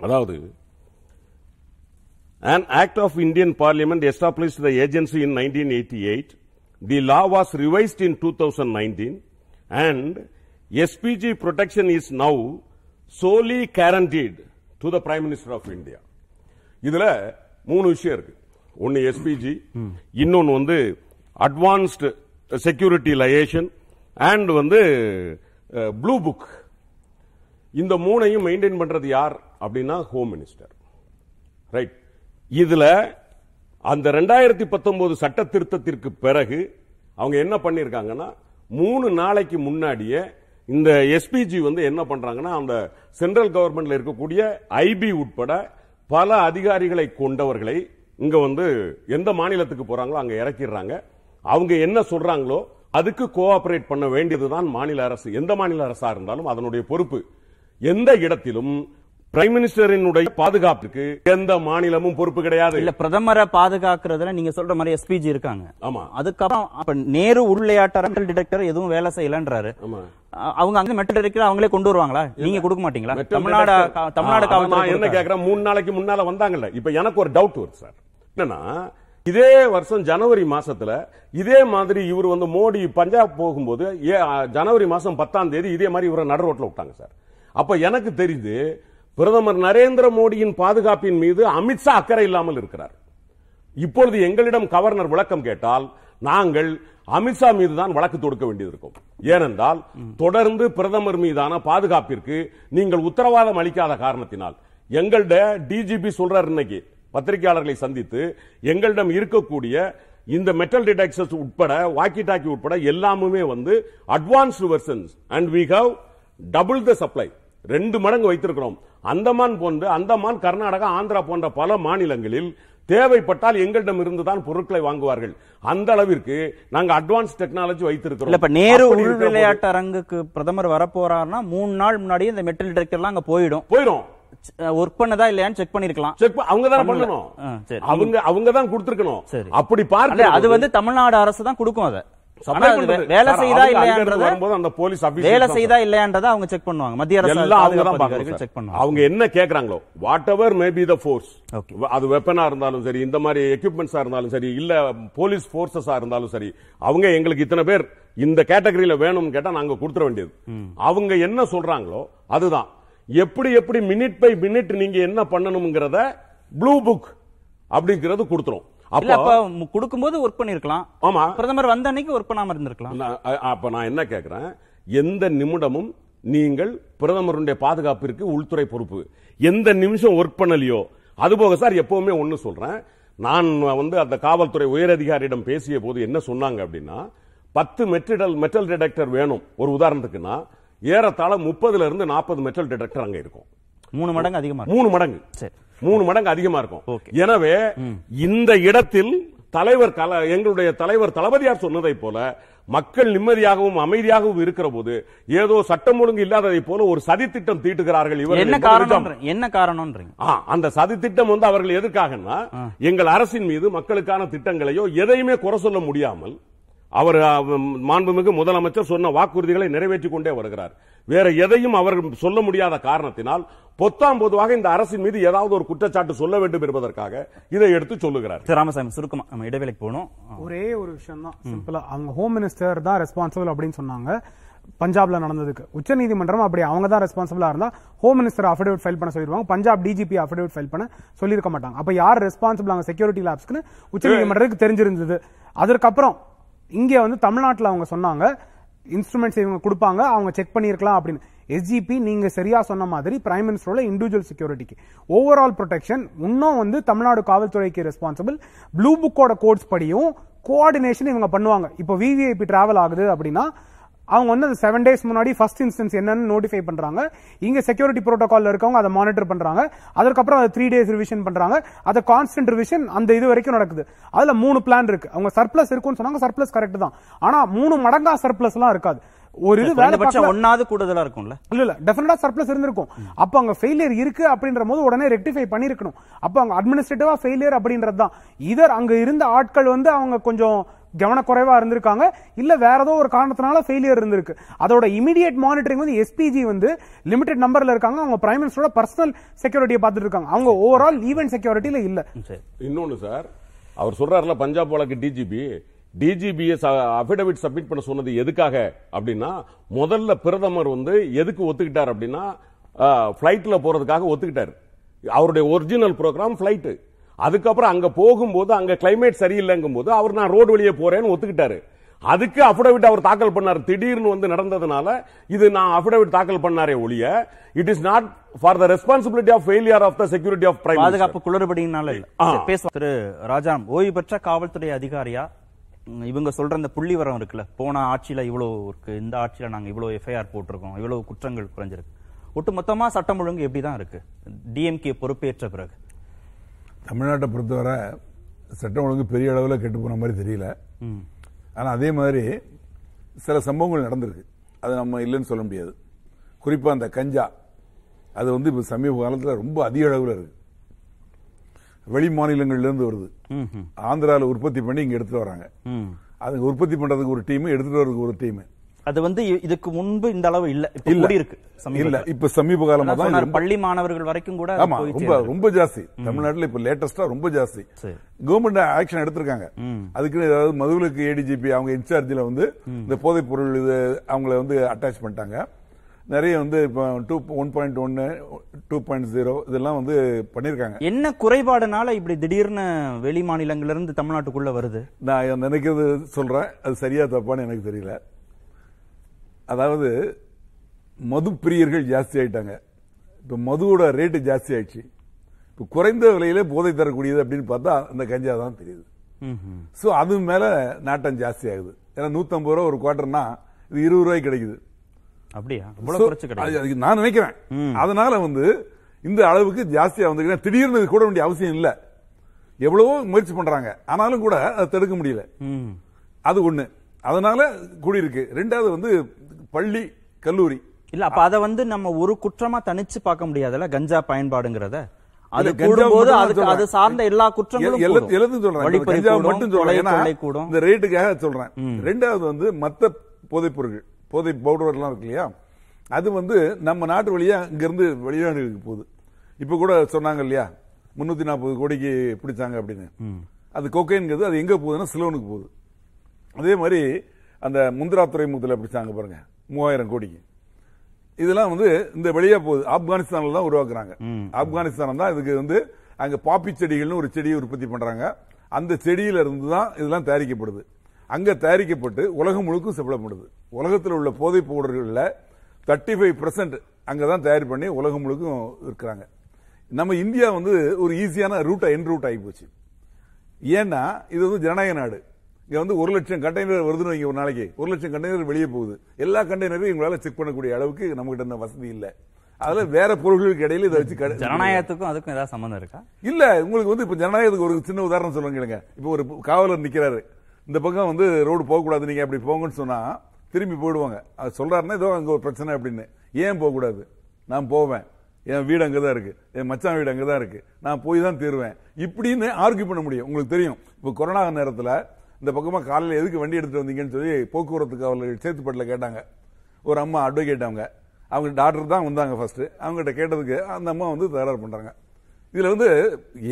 அதாவது An act of Indian Parliament established the agency in 1988. The law was revised in 2019 and SPG protection is now solely guaranteed to the Prime Minister of India. இதுல மூணு விஷயம் இருக்கு. ஒன்னு எஸ்பிஜி இன்னொன்னு வந்து அட்வான்ஸ்டு செக்யூரிட்டி லயேஷன் அண்ட் வந்து blue book இந்த மூணையும் மெயின்டைன் பண்றது யார் அப்படின்னா ஹோம் மினிஸ்டர் ரைட் இதுல அந்த ரெண்டாயிரத்தி பத்தொன்பது சட்ட திருத்தத்திற்கு பிறகு அவங்க என்ன பண்ணியிருக்காங்கன்னா மூணு நாளைக்கு முன்னாடியே இந்த எஸ்பிஜி வந்து என்ன பண்றாங்கன்னா அந்த சென்ட்ரல் கவர்மெண்ட்ல இருக்கக்கூடிய ஐபி உட்பட பல அதிகாரிகளை கொண்டவர்களை இங்க வந்து எந்த மாநிலத்துக்கு போறாங்களோ அங்க இறக்கிடுறாங்க. அவங்க என்ன சொல்றாங்களோ அதுக்கு கோஆபரேட் பண்ண வேண்டியதுதான் மாநில அரசு. எந்த மாநில அரசா இருந்தாலும் அதனுடைய பொறுப்பு. எந்த இடத்திலும் பிரைம் மினிஸ்டரினுடைய பாதுகாப்புக்கு எந்த மாநிலமும் பொறுப்பு கிடையாது. இல்ல பிரதமரை பாதுகாக்கிறதுல நீங்க சொல்ற மாதிரி எஸ்பிஜி இருக்காங்க. ஆமா. அதுக்கப்புறம் அப்ப நேரு உள்விளையாட்டு மெட்டல் டிடெக்டர் எதுவும் வேலை செய்யலன்றாரு. அவங்க அங்க மெட்டல் டிடெக்டர் அவங்களே கொண்டு வருவாங்களா? நீங்க கொடுக்க மாட்டீங்களா? தமிழ்நாடு தமிழ்நாடு காவல்துறை என்ன? கேக்குறேன்? மூணு நாளைக்கு முன்னால வந்தாங்கல்ல. இப்ப எனக்கு ஒரு டவுட் வருது சார் என்னன்னா இதே வருஷம் ஜனவரி மாசத்துல இதே மாதிரி இவர் வந்து மோடி பஞ்சாப் போகும்போது ஜனவரி மாசம் பத்தாம் தேதி இதே மாதிரி இவரை நடு ரோட்ல விட்டாங்க சார் அப்ப எனக்கு தெரிந்து பிரதமர் நரேந்திர மோடியின் பாதுகாப்பின் மீது அமித்ஷா அக்கறை இல்லாமல் இருக்கிறார். இப்பொழுது எங்களிடம் கவர்னர் விளக்கம் கேட்டால் நாங்கள் அமித்ஷா மீது தான் வழக்கு தொடுக்க வேண்டியிருக்கும். ஏனென்றால் தொடர்ந்து பிரதமர் மீதான பாதுகாப்பிற்கு நீங்கள் உத்தரவாதம் அளிக்காத காரணத்தினால் எங்கள்ட டிஜிபி சொல்றார் இன்னைக்கு பத்திரிகையாளர்களை சந்தித்து எங்களிடம் இருக்கக்கூடிய இந்த மெட்டல் டிடெக்டர்ஸ் உட்பட வாக்கி டாக்கி உட்பட எல்லாமுமே வந்து advanced versions and we have double the supply ரெண்டு மடங்கு வைத்திருக்கிறோம். அந்தமான் போன்ற அந்தமான் கர்நாடகா ஆந்திரா போன்ற பல மாநிலங்களில் தேவைப்பட்டால் எங்களிடம் இருந்து தான் பொருட்களை வாங்குவார்கள். அந்த அளவிற்கு நாங்க அட்வான்ஸ் டெக்னாலஜி வைத்திருக்கிறோம். இப்ப நேரு உள் விளையாட்டு அரங்குக்கு பிரதமர் வரப்போறாருன்னா மூணு நாள் முன்னாடியே இந்த மெட்டல் டிடெக்டர்லாம் அங்க போயிடும். போயிடும். ஒர்க் பண்ணதா இல்லையான்னு செக் பண்ணிருக்கலாம். செக் அவங்க தான். பண்ணணும். அவங்க அவங்க தான் கொடுத்திருக்கணும். அப்படி பார்க்க அது வந்து தமிழ்நாடு அரசு தான் கொடுக்கும் அதை. வேலை செய்தா இல்லையான்றத வேலை செய்தா அவங்க செக் பண்ணுவாங்க. மத்திய அரசு எல்லாம் அவங்க. செக் பண்ணுவாங்க. என்ன கேக்குறாங்களோ whatever may be the force Okay. அது வெப்பனா இருந்தாலும் சரி இந்த மாதிரி எக்யூப்மெண்ட்ஸா இருந்தாலும் சரி இல்ல போலீஸ் போர்சஸா இருந்தாலும் சரி அவங்க எங்களுக்கு இத்தனை பேர் இந்த கேட்டகரியில வேணும்னு கேட்டா நாங்க கொடுத்துட வேண்டியது. அவங்க என்ன சொல்றாங்களோ அதுதான். எப்படி எப்படி மினிட் பை மினிட் நீங்க என்ன பண்ணணும்ங்கிறத ப்ளூ புக் அப்படிங்கிறது கொடுத்துரும். அப்போ கொடுக்கும்போது ஒர்க் பண்ணிருக்கலாம். ஆமா. பிரதமர் வந்த அன்னைக்கு ஒர்க் பண்ணாம இருந்திருக்கலாம். அப்ப நான் என்ன கேக்குறேன்? எந்த நிமிடமும் நீங்கள் பிரதமருடைய பாதுகாப்பிற்கு உள்துறை பொறுப்பு. எந்த நிமிஷம் ஒர்க் பண்ணலையோ. அதுபோக சார் எப்பவுமே ஒன்னு சொல்றேன். நான் வந்து அந்த காவல்துறை உயரதிகாரியிடம் பேசிய போது என்ன சொன்னாங்க அப்படின்னா பத்து மெட்டல் மெட்டல் டிடெக்டர் வேணும். ஒரு உதாரணத்துக்குன்னா ஏறத்தாழ முப்பதுல இருந்து நாற்பது மெட்டல் டிடெக்டர் அங்க இருக்கும். மூணு மடங்கு அதிகமா. மூணு மடங்கு. சரி. மூணு மடங்கு அதிகமா இருக்கும். எனவே இந்த இடத்தில் தலைவர் எங்களுடைய தலைவர் தளபதியார் சொன்னதை போல மக்கள் நிம்மதியாகவும் அமைதியாகவும் இருக்கிற போது ஏதோ சட்டம் ஒழுங்கு இல்லாததை போல ஒரு சதித்திட்டம் தீட்டுகிறார்கள் இவர்கள் என்ன. காரணம் என்ன ஆ, அந்த சதித்திட்டம் வந்து அவர்கள் எதற்காகன்னா எங்கள் அரசின் மீது மக்களுக்கான திட்டங்களையோ எதையுமே குறை சொல்ல முடியாமல் அவர் மாண்புமிகு முதலமைச்சர் சொன்ன வாக்குறுதிகளை நிறைவேற்றிக் கொண்டே வருகிறார். வேற எதையும் அவர் சொல்ல முடியாத காரணத்தினால் பொத்தாம் பொதுவாக இந்த அரசின் மீது ஏதாவது ஒரு குற்றச்சாட்டு சொல்ல வேண்டும் என்பதற்காக இதை எடுத்து சொல்லுகிறார். திரு ராமசாமி சுருக்கமா நம்ம இடைவேளைக்கு போகணும். ஒரே ஒரு விஷயம் தான் சிம்பிளா. அவங்க ஹோம் மினிஸ்டர் தான் ரெஸ்பான்சிபிள் அப்படின்னு சொன்னாங்க. பஞ்சாப்ல நடந்ததுக்கு. உச்சநீதிமன்றம் அப்படி அவங்க தான் ரெஸ்பான்சிபிளா இருந்தா ஹோம் மினிஸ்டர் அஃபிடேவிட் ஃபைல் பண்ண சொல்லிருவாங்க பஞ்சாப் டிஜிபி அஃபிடேவிட் ஃபைல் பண்ண சொல்லியிருக்க மாட்டாங்க. அப்ப யார் ரெஸ்பான்சிபிள் அங்க செக்யூரிட்டி லேப்ஸ்க்கு உச்சநீதிமன்றத்துக்கு தெரிஞ்சிருந்தது. அதற்கப்புறம் இங்கே வந்து தமிழ்நாட்டில் அவங்க சொன்னாங்க இன்ஸ்ட்ருமெண்ட்ஸ் இவங்க கொடுப்பாங்க அவங்க செக் பண்ணியிருக்கலாம் அப்படின்னு. எஸ்ஜிபி நீங்க சரியா சொன்ன மாதிரி பிரைம் மினிஸ்டரோட இண்டிவிஜுவல் செக்யூரிட்டிக்கு ஓவரால் ப்ரொடெக்ஷன் இன்னும் வந்து தமிழ்நாடு காவல்துறைக்கு ரெஸ்பான்சிபிள் ப்ளூ புக்கோட கோட்ஸ் படியும் கோஆர்டினேஷன் இவங்க பண்ணுவாங்க. இப்போ விவிஐபி டிராவல் ஆகுது அப்படின்னா அவங்க வந்து அந்த செவன் டேஸ் முன்னாடி ஃபர்ஸ்ட் இன்ஸ்டன்ஸ் என்னன்னு நோட்டிஃபை பண்றாங்க. இங்க செக்யூரிட்டி புரோட்டோகால்ல இருக்கவங்க அதை மானிட்டர் பண்றாங்க. அதுக்கப்புறம் அதை த்ரீ டேஸ் ரிவிஷன் பண்றாங்க. அதை கான்ஸ்டன்ட் ரிவிஷன் அந்த இது வரைக்கும் நடக்குது. அதுல மூணு பிளான் இருக்கு. அவங்க சர்ப்ளஸ் இருக்குன்னு சொன்னாங்க சர்ப்ளஸ் கரெக்ட் தான். ஆனா மூணு மடங்கா சர்ப்ளஸ் எல்லாம் இருக்காது. ஒரு இது வேலை பார்க்கல. ஒன்னாவது கூடுதலா இருக்கும்ல? இல்ல இல்ல டெஃபினட்டா சர்ப்ளஸ் இருந்திருக்கும். அப்ப அங்க ஃபெயிலியர் இருக்கு அப்படின்ற போது உடனே ரெக்டிஃபை பண்ணிருக்கணும். அப்ப அங்க அட்மினிஸ்ட்ரேட்டிவா ஃபெயிலியர் அப்படின்றது தான். இதர் அங்க இருந்த ஆட்கள் வந்து அவங்க கொஞ்சம் கவனக்குறைவா இருந்திருக்காங்க. இல்ல வேற ஏதோ ஒரு காரணத்தினால ஃபெயிலியர் இருந்திருக்கு. அதோட இமிடியேட் மானிட்டரிங் வந்து எஸ்பிஜி வந்து லிமிடெட் நம்பர்ல இருக்காங்க. அவங்க பிரைம் மினிஸ்டரோட பர்சனல் செக்யூரிட்டியை பார்த்துட்டு இருக்காங்க. அவங்க ஓவரால் ஈவென்ட் செக்யூரிட்டியில இல்ல. சரி. இன்னொன்னு சார் அவர் சொல்றாருல பஞ்சாப் வழக்கு டிஜிபி டிஜிபிஎஸ் அபிடவிட் சப்மிட் பண்ண சொன்னது எதுக்காக அப்படின்னா முதல்ல பிரதமர் வந்து எதுக்கு ஒத்துக்கிட்டார் அப்படின்னா பிளைட்ல போறதுக்காக ஒத்துக்கிட்டார். அவருடைய ஒரிஜினல் ப்ரோக்ராம் ஃப்ளைட்டு அதுக்கப்புறம் அங்க போகும்போது அங்க கிளைமேட் சரியில்லைங்கும் போது அவர் நான் ரோடு வழியே போறேன்னு ஒத்துக்கிட்டாரு. அதுக்கு அபிடவிட் அவர் தாக்கல் பண்ணார். திடீர்னு வந்து நடந்ததுனால இது நான் அபிடவிட் தாக்கல் பண்ணாரே ஒழிய it is not for the responsibility of failure of the security of prime பாதுகாப்பு. சரி, பேசுவோம். திரு ராஜாராம் ஓய்வு பெற்ற காவல்துறை அதிகாரியா? இவங்க சொல்ற அந்த புள்ளி வரம் இருக்குல்ல. போன ஆட்சியில இவ்வளவு இருக்கு. இந்த ஆட்சியில நாங்க இவ்வளவு எஃப்ஐஆர் போட்டிருக்கோம். இவ்வளவு குற்றங்கள் குறைஞ்சிருக்கு. ஒட்டுமொத்தமா சட்டம் ஒழுங்கு எப்படிதான் இருக்கு? டிஎம்கே பொறுப்பேற்ற பிறகு. தமிழ்நாட்டை பொறுத்தவரை சட்டம் ஒழுங்கு பெரிய அளவில் கெட்டு போன மாதிரி தெரியல. ஆனால் அதே மாதிரி சில சம்பவங்கள் நடந்திருக்கு. அது நம்ம இல்லைன்னு சொல்ல முடியாது. குறிப்பாக அந்த கஞ்சா அது வந்து இப்போ சமீப காலத்தில் ரொம்ப அதிக அளவில் இருக்கு. வெளி மாநிலங்கள்லேருந்து வருது. ஆந்திராவில் உற்பத்தி பண்ணி இங்கே எடுத்துட்டு வராங்க. அது உற்பத்தி பண்ணுறதுக்கு ஒரு டீம் எடுத்துட்டு வர்றதுக்கு ஒரு டீம். அது வந்து இதுக்கு முன்பு இந்த அளவு இல்ல. இல்ல. இருக்கு இல்ல. இப்ப சமீப காலமா தான் பள்ளி மாணவர்கள் வரைக்கும் கூட ஆமா. ரொம்ப. ரொம்ப ஜாஸ்தி. தமிழ்நாட்டுல இப்ப லேட்டஸ்டா ரொம்ப ஜாஸ்தி. கவர்மெண்ட் ஆக்ஷன் எடுத்திருக்காங்க. அதுக்கு ஏதாவது மதுவிலக்கு ஏடிஜிபி அவங்க இன்சார்ஜில் வந்து இந்த போதைப் பொருள் இது அவங்கள வந்து அட்டாச் பண்ணிட்டாங்க. நிறைய வந்து இப்போ டூ ஒன் பாயிண்ட் ஒன்னு டூ பாயிண்ட் ஜீரோ இதெல்லாம் வந்து பண்ணிருக்காங்க. என்ன குறைபாடுனால இப்படி திடீர்னு வெளி மாநிலங்கள்ல இருந்து தமிழ்நாட்டுக்குள்ள வருது? நான் நினைக்கிறது சொல்றேன். அது சரியா தப்பான்னு எனக்கு தெரியல. அதாவது மது பிரியர்கள் ஜாஸ்தி ஆயிட்டாங்க. இப்ப மதுவோட ரேட்டு ஜாஸ்தி ஆயிடுச்சு. இப்ப குறைந்த விலையிலே போதை தரக்கூடியது அப்படின்னு பார்த்தா அந்த கஞ்சா தான் தெரியுது. சோ அது மேல நாட்டம் ஜாஸ்தி ஆகுது. ஏன்னா நூத்தம்பது ரூபா ஒரு குவார்டர்னா இது இருபது ரூபாய்க்கு கிடைக்குது. அப்படியா? நான் நினைக்கிறேன். அதனால வந்து இந்த அளவுக்கு ஜாஸ்தியா வந்து திடீர்னு கூட வேண்டிய அவசியம் இல்ல. எவ்வளவோ முயற்சி பண்றாங்க. ஆனாலும் கூட அதை தடுக்க முடியல. ம். அது ஒண்ணு. அதனால கூடியிருக்கு. ரெண்டாவது வந்து பள்ளி கல்லூரி. இல்ல அப்ப அத வந்து நம்ம ஒரு குற்றமா தனிச்சு பார்க்க முடியாதுல்ல? கஞ்சா பயன்பாடுங்கிறத? அது கூடும்போது அதுக்கு அது. சார்ந்த எல்லா குற்றங்களும். எல்லாத்தையும் சொல்றேன். கஞ்சா மட்டும் சொல்றேன். கூடும். இந்த ரேட்டுக்காக சொல்றேன். ரெண்டாவது வந்து மத்த போதைப் பொருட்கள் போதை பவுடர் எல்லாம் இருக்கு இல்லையா? அது வந்து நம்ம நாட்டு வழியா இங்க இருந்து வெளிநாடுகளுக்கு போகுது. இப்ப கூட சொன்னாங்க இல்லையா? முன்னூத்தி நாற்பது கோடிக்கு பிடிச்சாங்க அப்படின்னு. அது கொக்கைன்கிறது அது எங்க போகுதுன்னா சிலோனுக்கு போகுது. அதே மாதிரி அந்த முந்திரா துறைமுகத்தில் பிடிச்சாங்க பாருங்க. மூவாயிரம் கோடிக்கு. இதெல்லாம் வந்து இந்த வெளியே போகுது. ஆப்கானிஸ்தான்ல தான் உருவாக்குறாங்க. ஆப்கானிஸ்தான் தான் இதுக்கு வந்து அங்க பாப்பி செடிகள்னு ஒரு செடியை உற்பத்தி பண்றாங்க. அந்த செடியில இருந்து தான் இதெல்லாம் தயாரிக்கப்படுது. அங்க தயாரிக்கப்பட்டு உலகம் முழுக்கும் செப்படப்படுது உலகத்தில் உள்ள போதைப் பவுடர்கள்ல தேர்ட்டி ஃபைவ் பர்சன்ட் அங்கதான் தயார் பண்ணி உலகம் முழுக்கும் இருக்கிறாங்க. நம்ம இந்தியா வந்து ஒரு ஈஸியான ரூட் என் ரூட் ஆகி போச்சு. ஏன்னா இது வந்து ஜனநாயக நாடு. இங்க வந்து ஒரு லட்சம் கண்டெய்னர் வருதுன்னு வைங்க ஒரு நாளைக்கு. ஒரு லட்சம் கண்டெய்னர் வெளியே போகுது. எல்லா கண்டெய்னரையும் எங்களால செக் பண்ணக்கூடிய அளவுக்கு நம்ம கிட்ட இந்த வசதி இல்ல. அதுல வேற பொருள்களுக்கு இடையில இதை வச்சு ஜனநாயகத்துக்கும் அதுக்கும் ஏதாவது சம்பந்தம் இருக்கா? இல்ல உங்களுக்கு வந்து இப்ப ஜனநாயகத்துக்கு ஒரு சின்ன உதாரணம் சொல்லுங்க கேளுங்க. இப்ப ஒரு காவலர் நிக்கிறாரு. இந்த பக்கம் வந்து ரோடு போக கூடாது நீங்க அப்படி போங்கன்னு சொன்னா திரும்பி போயிடுவாங்க. அது சொல்றாருன்னா ஏதோ அங்க ஒரு பிரச்சனை அப்படின்னு. ஏன் போக கூடாது நான் போவேன். என் வீடு அங்கதான் இருக்கு. என் மச்சான் வீடு அங்கதான் இருக்கு. நான் போய் தான் தீருவேன். இப்படின்னு ஆர்கியூ பண்ண முடியும். உங்களுக்கு தெரியும். இப்ப கொரோனா நேரத்துல இந்த பக்கமா காலையில எதுக்கு வண்டி எடுத்துட்டு வந்தீங்கன்னு சொல்லி போக்குவரத்து காவலர்கள் சேத்துப்பட்டுல கேட்டாங்க. ஒரு அம்மா அட்வொகேட் அவங்க. அவங்க டாக்டர் தான் வந்தாங்க ஃபர்ஸ்ட் அவங்ககிட்ட கேட்டதுக்கு அந்த அம்மா வந்து தகராறு பண்றாங்க. இதுல வந்து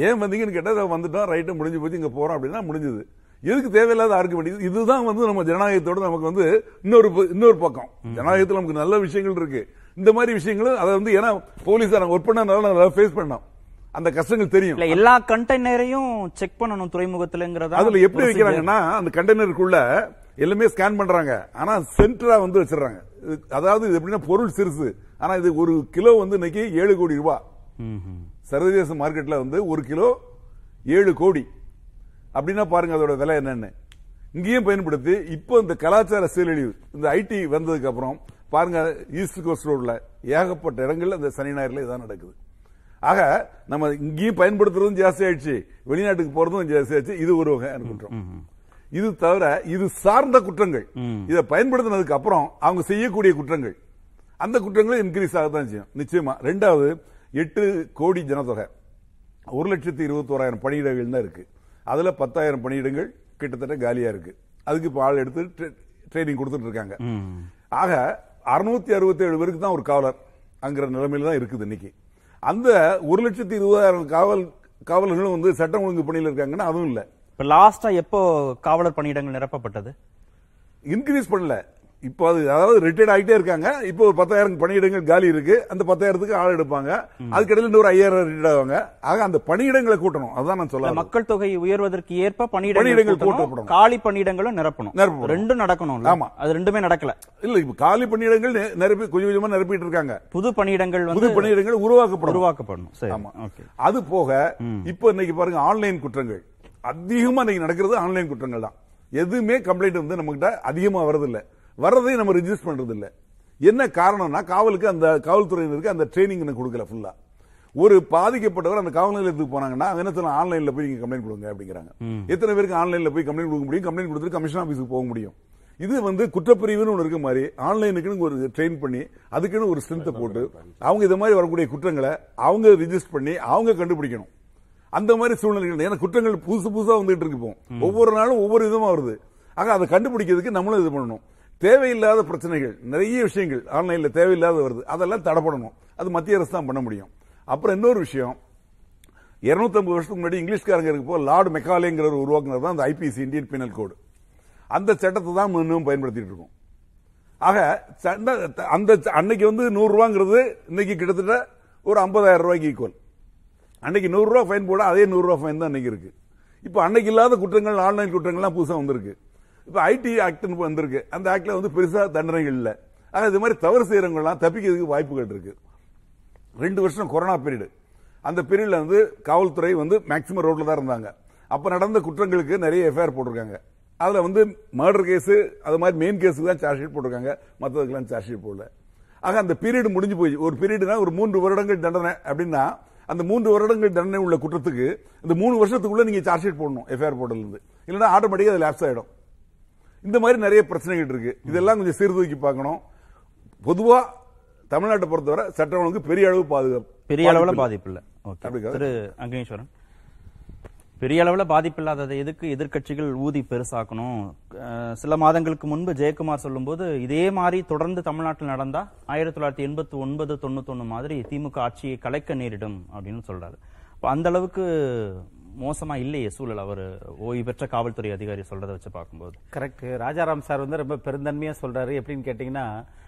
ஏன் வந்தீங்கன்னு கேட்டா இதோ வந்துட்டோம் ரைட்டு முடிஞ்சு போச்சு இங்க போறோம் அப்படின்னா முடிஞ்சது. எதுக்கு தேவையில்லாத ஆர்குமெண்ட்? இதுதான் வந்து நம்ம ஜனநாயகத்தோட நமக்கு வந்து இன்னொரு இன்னொரு பக்கம். ஜனநாயகத்துல நமக்கு நல்ல விஷயங்கள் இருக்கு. இந்த மாதிரி விஷயங்களும் அதை வந்து ஏன்னா போலீஸ் ஒர்க் பண்ணனால நல்லா ஃபேஸ் பண்ணோம். அந்த கஷ்டங்கள் தெரியும். இல்ல எல்லா கண்டெய்னரையும் செக் பண்ணணும் துறைமுகத்துலங்கிறதா அதுல எப்படி. வைக்கிறாங்கன்னா அந்த கண்டெய்னருக்குள்ள எல்லாமே ஸ்கேன் பண்றாங்க. ஆனா சென்டரா வந்து வச்சிடறாங்க. அதாவது இது எப்படின்னா பொருள் சிறுசு. ஆனா இது ஒரு கிலோ வந்து இன்னைக்கு ஏழு கோடி ரூபாய். சர்வதேச மார்க்கெட்ல வந்து ஒரு கிலோ ஏழு கோடி. அப்படின்னா பாருங்க அதோட விலை என்னன்னு. இங்கேயும் பயன்படுத்தி இப்போ இந்த கலாச்சார சீரழிவு இந்த ஐடி வந்ததுக்கு அப்புறம் பாருங்க ஈஸ்ட் கோஸ்ட் ரோட்ல ஏகப்பட்ட இடங்கள்ல இந்த சனி ஞாயிறுல இதான் நடக்குது. ஆக நம்ம இங்கேயும் பயன்படுத்துறதும் ஜாஸ்தி ஆயிடுச்சு வெளிநாட்டுக்கு போறதும் ஜாஸ்தி ஆயிடுச்சு இது ஒரு வகையான குற்றம். இது தவிர இது சார்ந்த குற்றங்கள். இதை பயன்படுத்தினதுக்கு அப்புறம் அவங்க செய்யக்கூடிய குற்றங்கள். அந்த குற்றங்களும் இன்க்ரீஸ் ஆகத்தான் செய்யும். நிச்சயமா. ரெண்டாவது எட்டு கோடி ஜனத்தொகை. ஒரு லட்சத்தி இருபத்தோராயிரம் பணியிடங்கள் தான் இருக்கு. அதுல பத்தாயிரம் பணியிடங்கள் கிட்டத்தட்ட காலியா இருக்கு. அதுக்கு இப்ப ஆள் எடுத்து ட்ரைனிங் கொடுத்துட்டு இருக்காங்க. ஆக அறுநூத்தி அறுபத்தி ஏழு பேருக்கு தான் ஒரு காவலர் அங்கிற நிலைமையில தான் இருக்குது இன்னைக்கு. அந்த ஒரு லட்சத்தி இருபதாயிரம் காவல் காவலர்களும் வந்து சட்டம் ஒழுங்கு பணியில் இருக்காங்கன்னா அதுவும் இல்ல. இப்ப லாஸ்டா எப்போ காவலர் பணியிடங்கள் நிரப்பப்பட்டது? இன்க்ரீஸ் பண்ணல. இப்போ அது அதாவது ரிட்டையர்ட் ஆகிட்டே இருக்காங்க. இப்போ ஒரு பத்தாயிரம் பணியிடங்கள் காலி இருக்கு. அந்த பத்தாயிரத்துக்கு ஆள் எடுப்பாங்க. அதுக்கிடையில இன்னொரு ஐயாயிரம் ரிட்டையர்ட் ஆவாங்க. ஆக அந்த பணியிடங்களை கூட்டணும். அதுதான் நான் சொல்ல மக்கள் தொகை உயர்வதற்கு ஏற்ப பணியிடங்கள் கூட்டப்படணும். காலி பணியிடங்களும் நிரப்பணும். நிரப்பணும். ரெண்டும் நடக்கணும் ஆமா. அது ரெண்டுமே நடக்கல. இல்ல இப்ப காலி பணியிடங்கள் நிரப்பி கொஞ்சம் கொஞ்சமா நிரப்பிட்டு இருக்காங்க. புது பணியிடங்கள் புது பணியிடங்கள் உருவாக்கப்படும். உருவாக்கப்படணும். ஆமா. அது போக இப்போ இன்னைக்கு பாருங்க ஆன்லைன் குற்றங்கள். அதிகமா இன்னைக்கு நடக்கிறது ஆன்லைன் குற்றங்கள் தான். எதுவுமே கம்ப்ளைண்ட் வந்து நம்ம கிட்ட அதிகமா வர்றது இல்ல வர்றதையும் நம்ம ரிஜிஸ்டர் பண்றது இல்ல என்ன காரணம்னா காவலுக்கு அந்த காவல்துறையினருக்கு அந்த ட்ரைனிங் கொடுக்கல ஃபுல்லா ஒரு பாதிக்கப்பட்டவர் அந்த காவல் நிலையத்துக்கு போனாங்கன்னா என்ன சொல்லலாம் ஆன்லைன்ல போய் நீங்க கம்ப்ளைண்ட் கொடுங்க அப்படிங்கிறாங்க. எத்தனை பேருக்கு ஆன்லைன்ல போய் கம்ப்ளைண்ட் கொடுக்க முடியும்? கம்ப்ளைண்ட் கொடுத்துட்டு கமிஷன் ஆபீஸுக்கு போக முடியும். இது வந்து குற்றப்பிரிவுன்னு ஒன்று இருக்க மாதிரி ஆன்லைனுக்குன்னு ஒரு ட்ரெயின் பண்ணி அதுக்குன்னு ஒரு ஸ்ட்ரென்த்தை போட்டு அவங்க இது மாதிரி வரக்கூடிய குற்றங்களை அவங்க ரிஜிஸ்டர் பண்ணி அவங்க கண்டுபிடிக்கணும். அந்த மாதிரி சூழ்நிலைகள் ஏன்னா குற்றங்கள் புதுசு புதுசா வந்துட்டு இருக்கு இப்போ. ஒவ்வொரு நாளும் ஒவ்வொரு விதமா வருது. ஆக அதை கண்டுபிடிக்கிறதுக்கு நம்மளும் இது பண்ணணும். தேவையில்லாத பிரச்சனைகள் நிறைய விஷயங்கள் ஆன்லைன்ல தேவையில்லாத வருது. அதெல்லாம் தடைப்படணும். அது மத்திய அரசு தான் பண்ண முடியும். அப்புறம் இன்னொரு விஷயம் 250 வருஷத்துக்கு முன்னாடி இங்கிலீஷ்காரங்க இருக்கப்போ லார்டு மெக்காலேங்கிறவர் உருவாக்குனது தான் அந்த ஐபிசி இந்தியன் பீனல் கோடு. அந்த சட்டத்தை தான் இன்னும் பயன்படுத்திட்டு இருக்கோம். ஆக அந்த அன்னைக்கு வந்து நூறு ரூபாங்கிறது இன்னைக்கு கிட்டத்தட்ட ஒரு 50000 ரூபாய்க்கு ஈக்குவல் அன்னைக்கு நூறு ரூபாய் ஃபைன் போட அதே நூறு ரூபாய் ஃபைன் தான் அன்னைக்கு இருக்கு. இப்போ அன்னைக்கு இல்லாத குற்றங்கள் ஆன்லைன் குற்றங்கள்லாம் புதுசாக வந்திருக்கு. இப்போ ஐடி ஆக்ட்னு வந்திருக்கு. அந்த ஆக்டில் வந்து பெருசாக தண்டனைகள் இல்லை. ஆனால் இது மாதிரி தவறு செய்யறவங்கலாம் தப்பிக்கிறதுக்கு வாய்ப்புகள் இருக்கு. ரெண்டு வருஷம் கொரோனா பீரியடு அந்த பீரியடில் வந்து காவல்துறை வந்து மேக்சிமம் ரோட்ல தான் இருந்தாங்க. அப்போ நடந்த குற்றங்களுக்கு நிறைய எஃப்ஐஆர் போட்டிருக்காங்க. அதில் வந்து மர்டர் கேஸு அது மாதிரி மெயின் கேஸுக்கு தான் சார்ஜ் ஷீட் போட்டிருக்காங்க. மற்றதுக்கெல்லாம் சார்ஜ் ஷீட் போடல. ஆக அந்த பீரியட் முடிஞ்சு போய் ஒரு பீரியடுனா ஒரு மூன்று வருடங்கள் தண்டனை அப்படின்னா அந்த மூன்று வருடங்கள் தண்டனை உள்ள குற்றத்துக்கு இந்த மூணு வருஷத்துக்குள்ள நீங்க சார்ஜ் ஷீட் போடணும் எஃப்ஐஆர் போடலேருந்து. இல்லைன்னா ஆட்டோமேட்டிக்காக அது லேப்ஸ் ஆகிடும் இந்த மாதிரி நிறைய பிரச்சனைகள் இருக்கு. இதெல்லாம் கொஞ்சம் சீர்தூக்கி பார்க்கணும். பொதுவா தமிழ்நாட்டை பொறுத்தவரை சட்டம் ஒழுங்கு பெரிய அளவு பாதுகாப்பு பெரிய அளவுல பாதிப்பு இல்ல? திரு அங்கனீஸ்வரன். பெரிய அளவுல பாதிப்பு இல்லாததை எதுக்கு எதிர்க்கட்சிகள் ஊதி பெருசாக்கணும்? சில மாதங்களுக்கு முன்பு ஜெயக்குமார் சொல்லும்போது இதே மாதிரி தொடர்ந்து தமிழ்நாட்டில் நடந்தா ஆயிரத்தி தொள்ளாயிரத்தி எண்பத்தி ஒன்பது தொண்ணூத்தொன்னு மாதிரி திமுக ஆட்சியை கலைக்க நேரிடும் அப்படின்னு சொல்றாரு. அப்ப அந்த அளவுக்கு மோசமா இல்லையே சூழல். அவர் ஓய்வு பெற்ற காவல்துறை அதிகாரி சொல்றதை வச்சு பார்க்கும்போது. கரெக்ட் ராஜாராம் சார் வந்து ரொம்ப பெருந்தன்மையா சொல்றாரு. எப்படின்னு கேட்டீங்கன்னா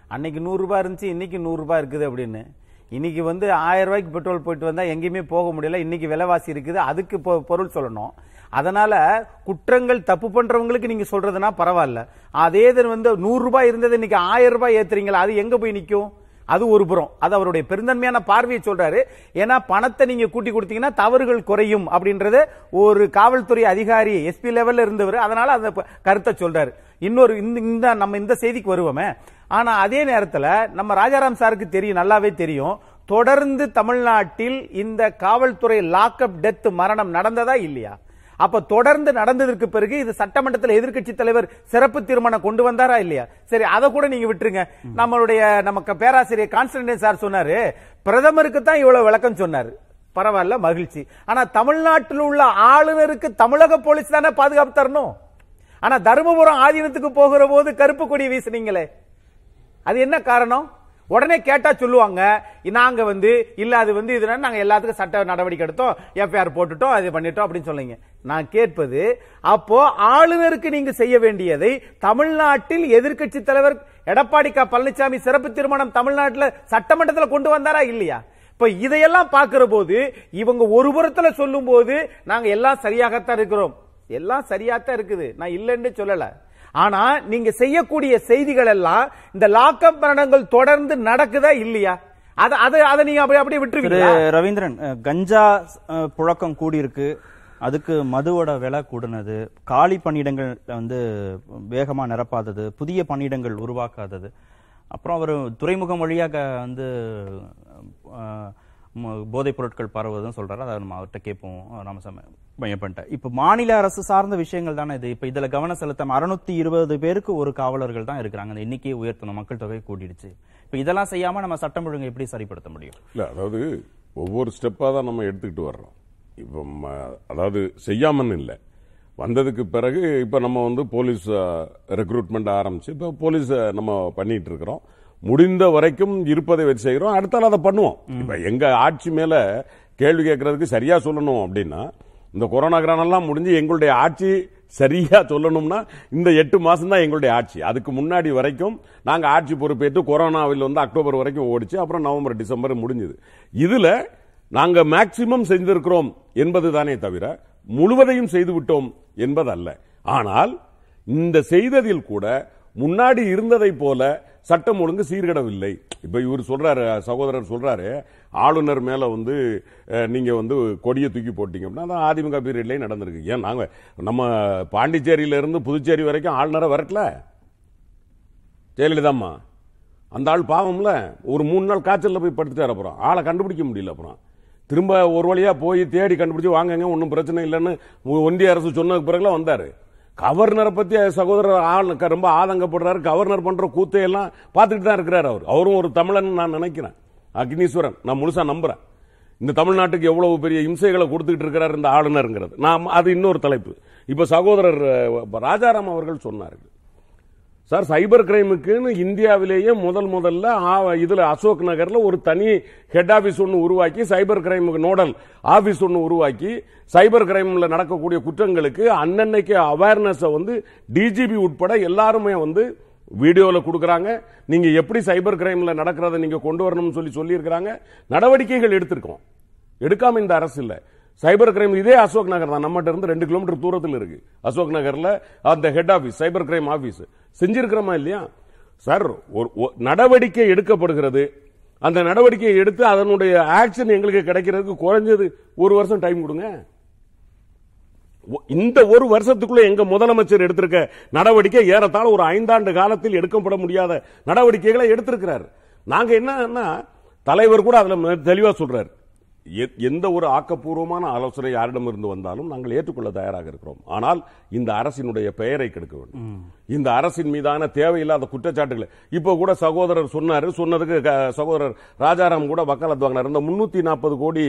அன்னைக்கு நூறு ரூபாய் இருந்துச்சு இன்னைக்கு நூறு ரூபாய் இருக்குது அப்படின்னு. இன்னைக்கு வந்து ஆயிரம் ரூபாய்க்கு பெட்ரோல் போயிட்டு வந்தா எங்கேயுமே போக முடியல. இன்னைக்கு விலைவாசி இருக்குது. அதுக்கு பொருள் சொல்லணும். அதனால குற்றங்கள் தப்பு பண்றவங்களுக்கு நீங்க சொல்றதுனா பரவாயில்ல. அதே இது வந்து நூறு ரூபாய் இருந்தது இன்னைக்கு ஆயிரம் ரூபாய் ஏத்துறீங்களா? அது எங்க போய் நிற்கும் அது ஒரு புறம். அது அவருடைய பெருந்தன்மையான பார்வையை சொல்றாரு. ஏன்னா பணத்தை நீங்க கூட்டி கொடுத்தீங்கன்னா தவறுகள் குறையும் அப்படின்றது ஒரு காவல்துறை அதிகாரி எஸ்பி லெவல்ல இருந்தவர் அதனால அந்த கருத்தை சொல்றாரு. இன்னொரு இந்த இந்த நம்ம இந்த செய்திக்கு வருவோமே. ஆனா அதே நேரத்தில் நம்ம ராஜாராம் சாருக்கு தெரியும் நல்லாவே தெரியும். தொடர்ந்து தமிழ்நாட்டில் இந்த காவல்துறை லாக்அப் டெத் மரணம் நடந்ததா இல்லையா? அப்ப தொடர்ந்து நடந்ததற்கு பிறகு இது சட்டமன்றத்தில் எதிர்க்கட்சி தலைவர் சிறப்பு தீர்மானம் கொண்டு வந்தாரா இல்லையா? சரி அதை கூட நீங்க விட்டுருங்க. நம்மளுடைய நமக்கு பேராசிரியர் கான்ஸ்டன்டைன் சார் சொன்னாரு பிரதமருக்கு தான் இவ்வளவு விளக்கம் சொன்னாரு. பரவாயில்ல மகிழ்ச்சி. ஆனா தமிழ்நாட்டில் உள்ள ஆளுநருக்கு தமிழக போலீஸ் தானே பாதுகாப்பு தரணும்? ஆனா தருமபுரம் ஆதீனத்துக்கு போகிற போது கருப்பு கொடி வீசுனீங்களே. அது என்ன காரணம்? உடனே கேட்டா சொல்லுவாங்க நாங்க வந்து இல்ல அது வந்து இதுனா நாங்க எல்லாத்துக்கும் சட்ட நடவடிக்கை எடுத்தோம் எஃப்ஐஆர் போட்டுட்டோம் அது பண்ணிட்டோம் அப்படின்னு சொல்லுங்க. நான் கேட்பது அப்போ ஆளுநருக்கு நீங்க செய்ய வேண்டியதை தமிழ்நாட்டில் எதிர்க்கட்சி தலைவர் எடப்பாடி க பழனிசாமி சிறப்பு தீர்மானம் தமிழ்நாட்டில் சட்டமன்றத்தில் கொண்டு வந்தாரா இல்லையா? இப்ப இதையெல்லாம் பார்க்கிற போது இவங்க ஒரு புறத்துல சொல்லும் போது நாங்க எல்லாம் சரியாகத்தான் இருக்கிறோம். எல்லாம் சரியாத்தான் இருக்குது. நான் இல்லைன்னு சொல்லலை. ஆனா நீங்க செய்யக்கூடிய செய்திகள் எல்லாம் இந்த லாக்அப் மரணங்கள் தொடர்ந்து நடக்குதா இல்லையா? அதை அது அதை நீங்க அப்படி அப்படியே திரு ரவீந்திரன் கஞ்சா புழக்கம் கூடியிருக்கு. அதுக்கு மதுவோட விலை கூடுனது. காலி பணியிடங்கள் வந்து வேகமா நிரப்பாதது. புதிய பணியிடங்கள் உருவாக்காதது. அப்புறம் அவர் துறைமுகம் வழியாக வந்து போதைப் பொருட்கள் பரவுவதுன்னு சொல்றாரு. அதை நம்ம அவர்கிட்ட கேட்போம். ராமசாமி மையம் பண்ணிட்டேன் இப்ப மாநில அரசு சார்ந்த விஷயங்கள் தானே இது? இப்ப இதுல கவனம் செலுத்தாம அறுநூத்தி இருபது பேருக்கு ஒரு காவலர்கள் தான் இருக்கிறாங்க. அந்த எண்ணிக்கையை உயர்த்தணும். மக்கள் தொகை கூடிடுச்சு. இப்ப இதெல்லாம் செய்யாம நம்ம சட்டம் ஒழுங்கை எப்படி சரிப்படுத்த முடியும்? இல்ல அதாவது ஒவ்வொரு ஸ்டெப்பா தான் நம்ம எடுத்துக்கிட்டு வர்றோம். இப்போ ம- அதாவது செய்யாமன்னு இல்லை. வந்ததுக்கு பிறகு இப்போ நம்ம வந்து போலீஸ் ரெக்ரூட்மெண்ட் ஆரம்பிச்சு இப்போ போலீஸ் நம்ம பண்ணிட்டு இருக்கிறோம். முடிந்த வரைக்கும் இருப்பதை வச்சு செய்கிறோம் அடுத்தால அதை பண்ணுவோம். இப்போ எங்க ஆட்சி மேல கேள்வி கேட்கறதுக்கு சரியா சொல்லணும் அப்படின்னா இந்த கொரோனா கிரானெல்லாம் முடிஞ்சு எங்களுடைய ஆட்சி சரியா சொல்லணும்னா இந்த எட்டு மாசம் தான் எங்களுடைய ஆட்சி. அதுக்கு முன்னாடி வரைக்கும் நாங்க ஆட்சி பொறுப்பேற்று கொரோனாவில் வந்து அக்டோபர் வரைக்கும் ஓடிச்சு அப்புறம் நவம்பர் டிசம்பர் முடிஞ்சது. இதுல நாங்க மேக்சிமம் செஞ்சிருக்கிறோம் என்பது தானே தவிர முழுவதையும் செய்து விட்டோம் என்பதல்ல. ஆனால் இந்த செய்ததில் கூட முன்னாடி இருந்ததை போல சட்டம் ஒழுங்கு சீர்கிடவில்லை. இப்ப இவர் சொல்றாரு சகோதரர் சொல்றாரு ஆளுநர் மேல வந்து நீங்க வந்து கொடியை தூக்கி போட்டீங்க அப்படின்னா அதிமுக பீரியட்லயே நடந்திருக்கு. ஏன் நாங்க நம்ம பாண்டிச்சேரியில இருந்து புதுச்சேரி வரைக்கும் ஆளுநரை வரட்டல? ஜெயலலிதாம்மா. அந்த ஆள் பாவம்ல ஒரு மூணு நாள் காய்ச்சலில் போய் படுத்துட்டார் அப்புறம். ஆளை கண்டுபிடிக்க முடியல அப்புறம். திரும்ப ஒரு வழியா போய் தேடி கண்டுபிடிச்சி வாங்கங்க ஒன்றும் பிரச்சனை இல்லைன்னு ஒன்றிய அரசு சொன்னதுக்கு பிறகுலாம் வந்தாரு. கவர்னரை பத்தி சகோதரர் ஆள் ரொம்ப ஆதங்கப்படுறாரு. கவர்னர் பண்ற கூத்தையெல்லாம் பார்த்துட்டு தான் இருக்கிறார் அவர். அவரும் ஒரு தமிழன் நான் நினைக்கிறேன். அக்னீஸ்வரன். நான் முழுசா நம்புறேன். இந்த தமிழ்நாட்டுக்கு எவ்வளவு பெரிய இம்சைகளை கொடுத்துக்கிட்டு இருக்கிறார் இந்த ஆளுநருங்கிறது. நான் அது இன்னொரு தலைப்பு. இப்ப சகோதரர் ராஜாராம் அவர்கள் சொன்னார்கள். சார் சைபர் கிரைமுக்குன்னு இந்தியாவிலேயே முதல் முதல்ல இதில் இதுல அசோக் நகர்ல ஒரு தனி ஹெட் ஆபீஸ் ஒன்று உருவாக்கி சைபர் கிரைமுக்கு நோடல் ஆபீஸ் ஒன்று உருவாக்கி சைபர் கிரைம்ல நடக்கக்கூடிய குற்றங்களுக்கு அன்னன்னைக்கு அவேர்னஸ் வந்து டிஜிபி உட்பட எல்லாருமே வந்து வீடியோவில் கொடுக்குறாங்க. நீங்கள் எப்படி சைபர் கிரைமில் நடக்கிறத நீங்கள் கொண்டு வரணும்னு சொல்லி சொல்லியிருக்கிறாங்க. நடவடிக்கைகள் எடுத்திருக்கோம். எடுக்காமல் இந்த அரசு இல்லை. சைபர் கிரைம் இதே அசோக் நகர் தான். நம்மகிட்ட இருந்து ரெண்டு கிலோமீட்டர் தூரத்தில் இருக்கு. அசோக் நகர்ல அந்த head office cyber crime office செஞ்சிருக்கிறோமா இல்லையா? சார் ஒரு நடவடிக்கை எடுக்கப்படுகிறது. அந்த நடவடிக்கையை எடுத்து அதனுடைய ஆக்ஷன் எங்களுக்கு கிடைக்கிறதுக்கு குறைஞ்சது ஒரு வருஷம் டைம் கொடுங்க. ஒ- இந்த ஒரு வருஷத்துக்குள்ள எங்க முதலமைச்சர் எடுத்திருக்க நடவடிக்கை ஏறத்தாழ ஒரு ஐந்தாண்டு காலத்தில் எடுக்கப்பட முடியாத நடவடிக்கைகளை எடுத்திருக்கிறார். நாங்க என்னன்னா தலைவர் கூட அதுல தெளிவா சொல்றாரு. எந்த ஒரு ஆக்கப்பூர்வமான ஆலோசனை யாரிடமிருந்து வந்தாலும் நாங்கள் ஏற்றுக்கொள்ள தயாராக இருக்கிறோம். ஆனால் இந்த அரசினுடைய பெயரை கெடுக்க வேண்டும். இந்த அரசின் மீதான தேவையில்லாத குற்றச்சாட்டுகளை இப்போ கூட சகோதரர் சொன்னாரு சொன்னதுக்கு சகோதரர் ராஜாராம் கூட வக்காலத்து வாங்கினார். இந்த முன்னூத்தி நாற்பது கோடி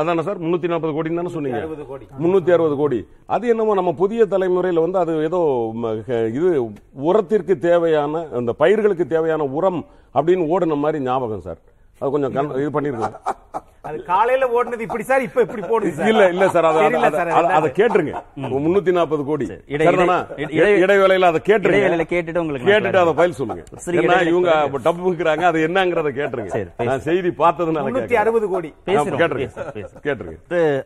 அதானே சார்? முன்னூத்தி நாற்பது கோடி தானே சொன்னீங்க? முன்னூத்தி அறுபது கோடி. அது என்னமோ நம்ம புதிய தலைமுறையில் வந்து அது ஏதோ இது உரத்திற்கு தேவையான அந்த பயிர்களுக்கு தேவையான உரம் அப்படின்னு ஓடுன மாதிரி ஞாபகம் சார். அது கொஞ்சம் இது பண்ணிருக்கோம் அது காலையில ஓடுனது இப்படி சார் இப்ப இப்படி போடுது இல்ல இல்ல சார் அது- அது- கேட்டுருங்க. முன்னூத்தி நாற்பது கோடி. இடைவேளையில அதை கேட்டுருங்க. கேட்டுட்டு உங்களுக்கு கேட்டுட்டு அதை ஃபைல் சொல்லுங்க. சரி, ஏன்னா இடைவேளை இவங்க. டப்புக்குறாங்க அது என்னங்கறத கேட்டுருங்க. நான் செய்தி பார்த்ததுனால முன்னூத்தி கேட்கறேன். அறுபது கோடி. பேசுறோம், கேட்டுருங்க. கேட்டுருங்க.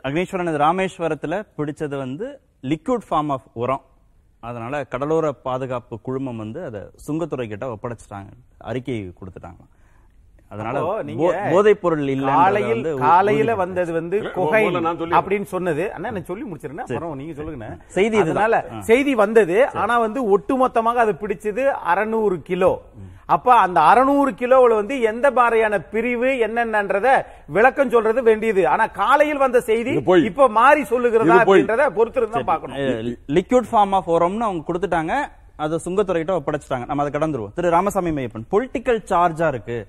அக்னீஸ்வரன் ராமேஸ்வரத்துல பிடிச்சது வந்து லிக்விட் ஃபார்ம் ஆஃப் உரம். அதனால கடலோர பாதுகாப்பு குழுமம் வந்து அதை சுங்கத்துறை கிட்ட ஒப்படைச்சிட்டாங்க அறிக்கை கொடுத்துட்டாங்க அதனால அப்போ நீங்க போ- போதைப் பொருள் இல்ல காலையில் காலையில வந்தது வந்து கொகை. அப்படின்னு சொன்னது. அண்ணா நான் சொல்லி முடிச்சிருந்தேன் அப்புறம் நீங்க சொல்லுங்க. செய்தி. அதனால செய்தி வந்தது. ஆனா வந்து ஒட்டுமொத்தமாக அது பிடிச்சது அறநூறு கிலோ. அப்ப அந்த அறநூறு கிலோவுல வந்து எந்த மாதிரியான பிரிவு என்னென்னன்றத விளக்கம் சொல்றது வேண்டியது. ஆனா காலையில் வந்த செய்தி. இப்ப மாறி சொல்லுகிறதா. அப்படின்றத பொறுத்திருந்து தான் பார்க்கணும். லிக்விட் ஃபார்ம் ஆஃப் உரம்னு அவங்க கொடுத்துட்டாங்க. அதை சுங்கத்துறை கிட்ட ஒப்படைச்சிட்டாங்க. நம்ம அதை கடந்துருவோம். திரு. ராமசாமி மையப்பன் பொலிட்டிக்கல் சார்ஜா இருக்கு.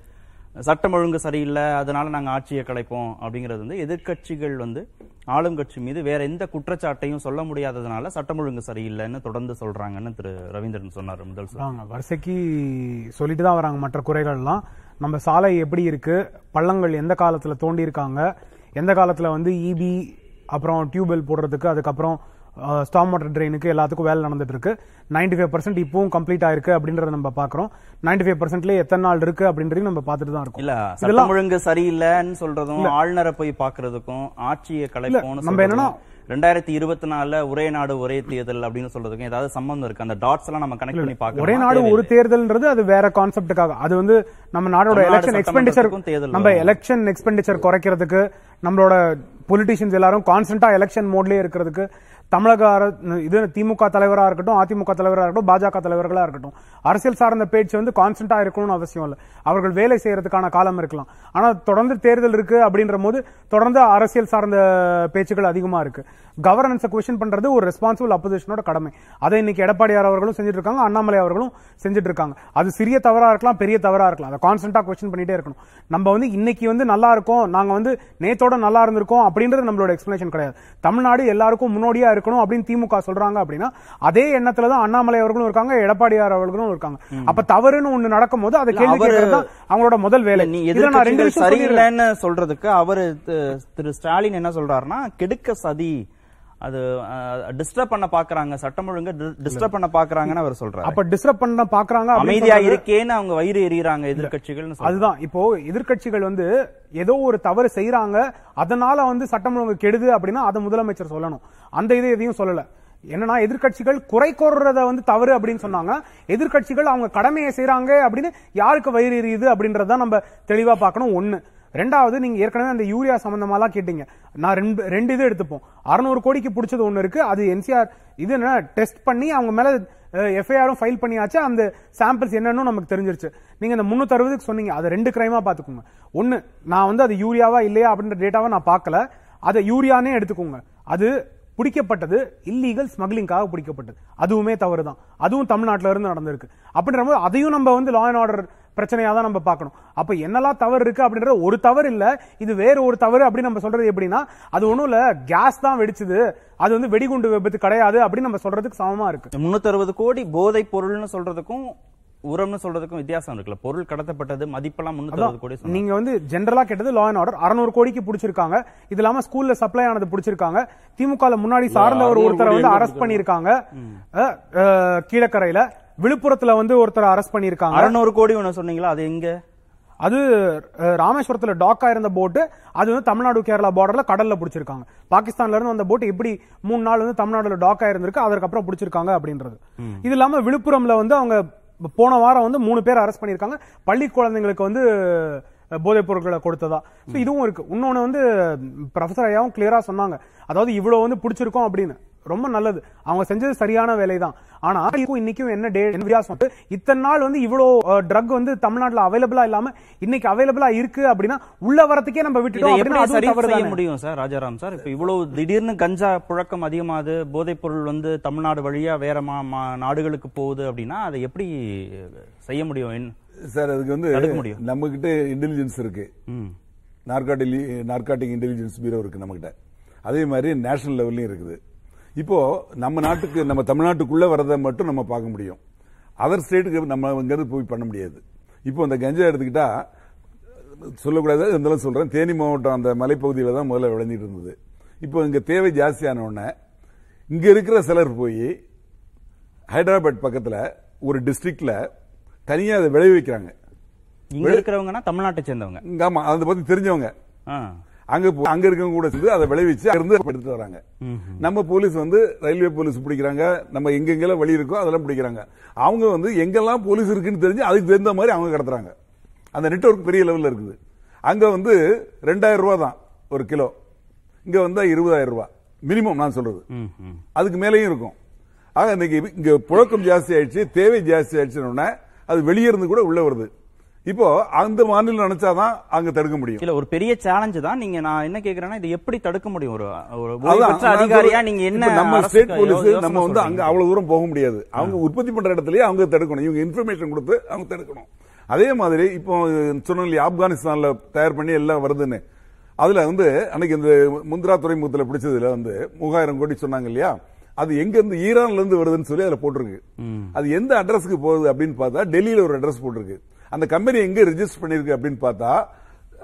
சட்டம் ஒழுங்கு சரியில்லை அதனால நாங்கள் ஆட்சியை கலைப்போம் அப்படிங்கிறது வந்து எதிர்க்கட்சிகள் வந்து ஆளும் கட்சி மீது வேற எந்த குற்றச்சாட்டையும் சொல்ல முடியாததுனால சட்டம் ஒழுங்கு சரியில்லைன்னு தொடர்ந்து சொல்றாங்கன்னு திரு ரவீந்திரன் சொன்னார் முதல் சொல்வாங்க வரிசைக்கு சொல்லிட்டு தான் வராங்க மற்ற குறைகள்லாம். நம்ம சாலை எப்படி இருக்கு? பள்ளங்கள் எந்த காலத்துல தோண்டி இருக்காங்க எந்த காலத்துல வந்து இபி அப்புறம் டியூப்வெல் போடுறதுக்கு அதுக்கப்புறம் ஸ்டாம் வாட்டர் ட்ரெயினுக்கு எல்லாத்துக்கும் வேலை நடந்துட்டு இருக்கு 95% ஃபைவ் பர்சன்ட் இப்பவும் கம்ப்ளீட் ஆயிருக்கு அப்படின்றத நம்ம பாக்குறோம் 95% ஃபைவ் பர்சன்ட்லேயே எத்தனை நாள் இருக்கு அப்படின்றதையும் நம்ம பார்த்துட்டு தான் இருக்கோம். இல்ல இதெல்லாம் ஒழுங்கு சரியில்லைன்னு சொல்றதும் ஆளுநரை போய் பாக்குறதுக்கும் ஆட்சியை கலைப்போம்னு நம்ம என்னன்னா- ரெண்டாயிரத்தி இருபத்தி நாலுல ஒரே நாடு ஒரே தேர்தல் அப்படின்னு சொல்றதுக்கும் ஏதாவது சம்பந்தம் இருக்கு. அந்த டாட்ஸ் எல்லாம் நம்ம கனெக்ட் பண்ணி பார்க்கணும் ஒரே நாடு ஒரு தேர்தல்ன்றது அது வேற கான்செப்டுக்காக அது வந்து நம்ம நாடோட எலெக்ஷன் எக்ஸ்பெண்டிச்சர் தேர்தல் நம்ம. எலெக்ஷன் எக்ஸ்பெண்டிச்சர் குறைக்கிறதுக்கு நம்மளோட பொலிட்டிஷியன்ஸ் எல்லாரும் கான்ஸ்டன்டா எலெக்ஷன் மோட்லயே இருக்கிறதுக்கு தமிழக இது திமுக தலைவராக இருக்கட்டும் அதிமுக தலைவராக இருக்கட்டும் பாஜக தலைவர்களாக இருக்கட்டும். அரசியல் சார்ந்த பேச்சு வந்து கான்ஸ்டன்டா இருக்கணும்னு அவசியம் இல்லை. அவர்கள் வேலை செய்யறதுக்கான காலம் இருக்கலாம். ஆனால் தொடர்ந்து தேர்தல் இருக்கு அப்படின்ற போது தொடர்ந்து அரசியல் சார்ந்த பேச்சுகள் அதிகமாக இருக்கு. கவர்னன்ஸை கொஸ்டின் பண்றது ஒரு ரெஸ்பான்சிபிள் அப்போசிஷனோட கடமை. அதை இன்னைக்கு எடப்பாடியார் அவர்களும் செஞ்சுட்டு இருக்காங்க அண்ணாமலை அவர்களும் செஞ்சுட்டு இருக்காங்க. அது சிறிய தவறா இருக்கலாம் பெரிய தவறா இருக்கலாம். அதை கான்ஸ்டன்டா கொஸ்டின் பண்ணிட்டே இருக்கணும். நம்ம வந்து இன்னைக்கு வந்து நல்லா இருக்கோம் நாங்கள் வந்து நேத்தோட நல்லா இருந்திருக்கோம் அப்படின்றது நம்மளோட எக்ஸ்பிளேஷன் கிடையாது. தமிழ்நாடு எல்லாருக்கும் முன்னோடியா இருக்கணும் அப்படின்னு திமுக சொல்றாங்க அப்படின்னா அதே எண்ணத்துல தான் அண்ணாமலை அவர்களும் இருக்காங்க எடப்பாடியார் அவர்களும் இருக்காங்க. அப்ப தவறுன்னு ஒண்ணு நடக்கும் போது அதை கேள்வி அவரு- கேட்கறது தான் அவங்களோட முதல் வேலை. நீ நான் ரெண்டு. சரியில்லைன்னு சொல்றதுக்கு அவரு திரு ஸ்டாலின் என்ன சொல்றாருன்னா கெடுக்க சதி அது டிஸ்டர்ப் பண்ண பாக்குறாங்க சட்டம் ஒழுங்கு டிஸ்டர்ப் பண்ண பாக்குறாங்கன்னு அவர் சொல்றாரு. அப்ப டிஸ்டர்ப் பண்ண பாக்குறாங்க அமைதியா இருக்கேன்னு அவங்க வயிறு எறியறாங்க எதிர்க்கட்சிகள்னு சொல்றாரு. அதுதான். இப்போ எதிர்க்கட்சிகள் வந்து ஏதோ ஒரு தவறு செய்யறாங்க அதனால வந்து சட்டம் ஒழுங்கு கெடுது அப்படின்னா அதை முதலமைச்சர் சொல்லணும். அந்த இது எதையும் சொல்லல. என்னன்னா எதிர்க்கட்சிகள் குறை கோர்றத வந்து தவறு அப்படின்னு சொன்னாங்க. எதிர்க்கட்சிகள் அவங்க கடமையை செய்யறாங்க அப்படின்னு யாருக்கு வயிறு எரியுது அப்படின்றத நம்ம தெளிவா பார்க்கணும். ஒண்ணு. ரெண்டாவது நீங்க ஏற்கனவே அந்த யூரியா சம்பந்தமாலாம் கேட்டீங்க. நான் ரெண்டு ரெண்டு இது எடுத்துப்போம். அறுநூறு கோடிக்கு பிடிச்சது ஒண்ணு இருக்கு. அது என்சிஆர் இது என்ன டெஸ்ட் பண்ணி அவங்க மேல எஃப்ஐஆரும் ஃபைல் பண்ணியாச்சு. அந்த சாம்பிள்ஸ் என்னன்னு நமக்கு தெரிஞ்சிருச்சு. நீங்க இந்த முன்னூத்தி அறுபதுக்கு சொன்னீங்க. அதை ரெண்டு கிரைமா பாத்துக்கோங்க ஒன்னு நான் வந்து அது யூரியாவா இல்லையா அப்படின்ற டேட்டாவை நான் பார்க்கல. அதை யூரியானே எடுத்துக்கோங்க. அது பிடிக்கப்பட்டது இல்லீகல் ஸ்மக்லிங்காக பிடிக்கப்பட்டது. அதுவுமே தவறு தான் அதுவும் தமிழ்நாட்டில இருந்து நடந்திருக்கு. அப்படின்ற போது அதையும் நம்ம வந்து லா அண்ட் ஆர்டர் பிரச்சனையா தான் நம்ம பார்க்கணும். அப்ப என்னெல்லாம் தவறு இருக்கு அப்படின்ற ஒரு தவறு இல்ல. இது வேற ஒரு தவறு அப்படின்னு நம்ம சொல்றது எப்படின்னா அது ஒண்ணும் இல்ல. கேஸ் தான் வெடிச்சது. அது வந்து வெடிகுண்டு விபத்து கிடையாது அப்படின்னு நம்ம சொல்றதுக்கு சமமா இருக்கு. முன்னூத்தி அறுபது கோடி போதை பொருள்னு சொல்றதுக்கும் உரம்னு சொல்றதுக்கும் வித்தியாசம் இருக்குல்ல. பொருள் கடத்தப்பட்டது மதிப்பெல்லாம் முன்னூத்தி கோடி. நீங்க வந்து ஜெனரலா கேட்டது லா அண்ட் ஆர்டர் அறுநூறு கோடிக்கு பிடிச்சிருக்காங்க. இது இல்லாம ஸ்கூல்ல சப்ளை ஆனது பிடிச்சிருக்காங்க. திமுக முன்னாடி சார்ந்த ஒரு 600 ஒருத்தரை வந்து அரெஸ்ட் பண்ணிருக்காங்க கீழக்கரையில. விழுப்புரத்துல வந்து ஒருத்தரை அரெஸ்ட் பண்ணிருக்காங்க அறுநூறு கோடி ஒண்ணு சொன்னீங்களா? அது எங்க? அது ராமேஸ்வரத்துல டாக் ஆயிருந்த போட்டு அது வந்து தமிழ்நாடு கேரளா பார்டர்ல கடல்ல பிடிச்சிருக்காங்க. பாகிஸ்தான்ல இருந்து வந்த போட் எப்படி மூணு நாள் வந்து தமிழ்நாடுல டாக் ஆயிருந்திருக்கு அதற்கப்புறம் பிடிச்சிருக்காங்க அப்படின்றது. இது இல்லாம விழுப்புரம்ல வந்து அவங்க போன வாரம் வந்து மூணு பேர் அரெஸ்ட் பண்ணிருக்காங்க பள்ளி குழந்தைங்களுக்கு வந்து போதைப் பொருட்களை கொடுத்ததா. So இதுவும் இருக்கு. இன்னொன்னு வந்து ப்ரொஃபசர் ஐயாவும் கிளியரா சொன்னாங்க. அதாவது இவ்வளவு வந்து பிடிச்சிருக்கோம் அப்படின்னு. ரொம்ப நல்லது. அவங்க செஞ்சது சரியான வேலை தான் ஆனா இன்னைக்கும் என்ன டே என்ன வித்தியாசம் வந்து, இத்தனை நாள் வந்து இவ்வளோ ட்ரக் வந்து தமிழ்நாட்டுல அவைலபிளா இல்லாம இன்னைக்கு அவைலபிளா இருக்கு அப்படின்னா உள்ள வரதுக்கே நம்ம விட்டுட்டோம்? முடியும் சார் ராஜாராம் சார்? இப்ப இவ்வளவு திடீர்னு கஞ்சா புழக்கம் அதிகமாகுது போதைப் பொருள் வந்து தமிழ்நாடு வழியா வேற மா- மா- நாடுகளுக்கு போகுது அப்படின்னா அதை எப்படி செய்ய முடியும்? என்- சார் அதுக்கு வந்து. நம்ம கிட்ட இன்டெலிஜென்ஸ் இருக்கு. ம். நார்காட்டிக் இன்டெலிஜென்ஸ் பீரோ இருக்கு நம்மகிட்ட. அதே மாதிரி நேஷனல் லெவல்லையும் இருக்குது. இப்போ நம்ம நாட்டுக்கு நம்ம தமிழ்நாட்டுக்குள்ள வரதை மட்டும் நம்ம பார்க்க முடியும். அதர் ஸ்டேட்டுக்கு நம்ம இங்கிருந்து போய் பண்ண முடியாது. இப்போ இந்த கஞ்சா எடுத்துக்கிட்டா சொல்லக்கூடாது இருந்தாலும் சொல்றேன். தேனி மாவட்டம் அந்த மலைப்பகுதியில் தான் முதல்ல விளைஞ்சிட்டு இருந்தது. இப்போ இங்க தேவை ஜாஸ்தியான உடனே இங்க இருக்கிற சிலர் போய் ஹைதராபாத் பக்கத்துல ஒரு டிஸ்ட்ரிக்ட்ல தனியா அதை விளைவிக்கிறாங்க. இங்க இருக்கிறவங்கன்னா தமிழ்நாட்டை சேர்ந்தவங்க. ஆமா அதை பத்தி தெரிஞ்சவங்க. அங்க அங்க இருக்கவங்க கூட சேர்ந்து அதை விளைவிச்சு அங்கிருந்து எடுத்துட்டு வராங்க. நம்ம போலீஸ் வந்து ரயில்வே போலீஸ் பிடிக்கிறாங்க நம்ம எங்கெங்கெல்லாம் வழி இருக்கோ அதெல்லாம் பிடிக்கிறாங்க. அவங்க வந்து எங்கெல்லாம் போலீஸ் இருக்குன்னு தெரிஞ்சு அதுக்கு தகுந்த மாதிரி அவங்க கடத்துறாங்க. அந்த நெட்வொர்க் பெரிய லெவல்ல இருக்குது. அங்க வந்து ரெண்டாயிரம் ரூபாய் தான் ஒரு கிலோ. இங்க வந்தா இருபதாயிரம் ரூபாய் மினிமம் நான் சொல்றது. அதுக்கு மேலேயும் இருக்கும். ஆக இன்னைக்கு இங்க புழக்கம் ஜாஸ்தி ஆயிடுச்சு தேவை ஜாஸ்தி ஆயிடுச்சுன்னு அது வெளியே இருந்து கூட உள்ள வருது. இப்போ அந்த மாநிலம் நினைச்சாதான் அங்க தடுக்க முடியும். இல்ல ஒரு பெரிய சேலஞ்ச் தான். நீங்க நான் என்ன கேக்குறேன்னா இதை எப்படி தடுக்க முடியும்? ஒரு அதிகாரியா. நீங்க என்ன நம்ம ஸ்டேட் போலீஸ் நம்ம வந்து அங்க? அவ்வளவு தூரம் போக முடியாது. அவங்க உற்பத்தி பண்ற இடத்துலயே அவங்க தடுக்கணும். இவங்க இன்ஃபர்மேஷன் கொடுத்து அவங்க தடுக்கணும். அதே மாதிரி இப்போ இல்லையா ஆப்கானிஸ்தான்ல தயார் பண்ணி எல்லாம் வருதுன்னு. அதுல வந்து அன்னைக்கு இந்த முந்திரா துறைமுகத்துல பிடிச்சதுல வந்து மூவாயிரம் கோடி சொன்னாங்க இல்லையா? அது எங்க இருந்து ஈரான்ல இருந்து வருதுன்னு சொல்லி அதுல போட்டிருக்கு. அது எந்த அட்ரஸ்க்கு போகுது அப்படின்னு பார்த்தா டெல்லியில ஒரு அட்ரஸ் போட்டிருக்கு. அந்த கம்பெனி எங்க ரெஜிஸ்டர் பண்ணிருக்கு அப்படின்னு பார்த்தா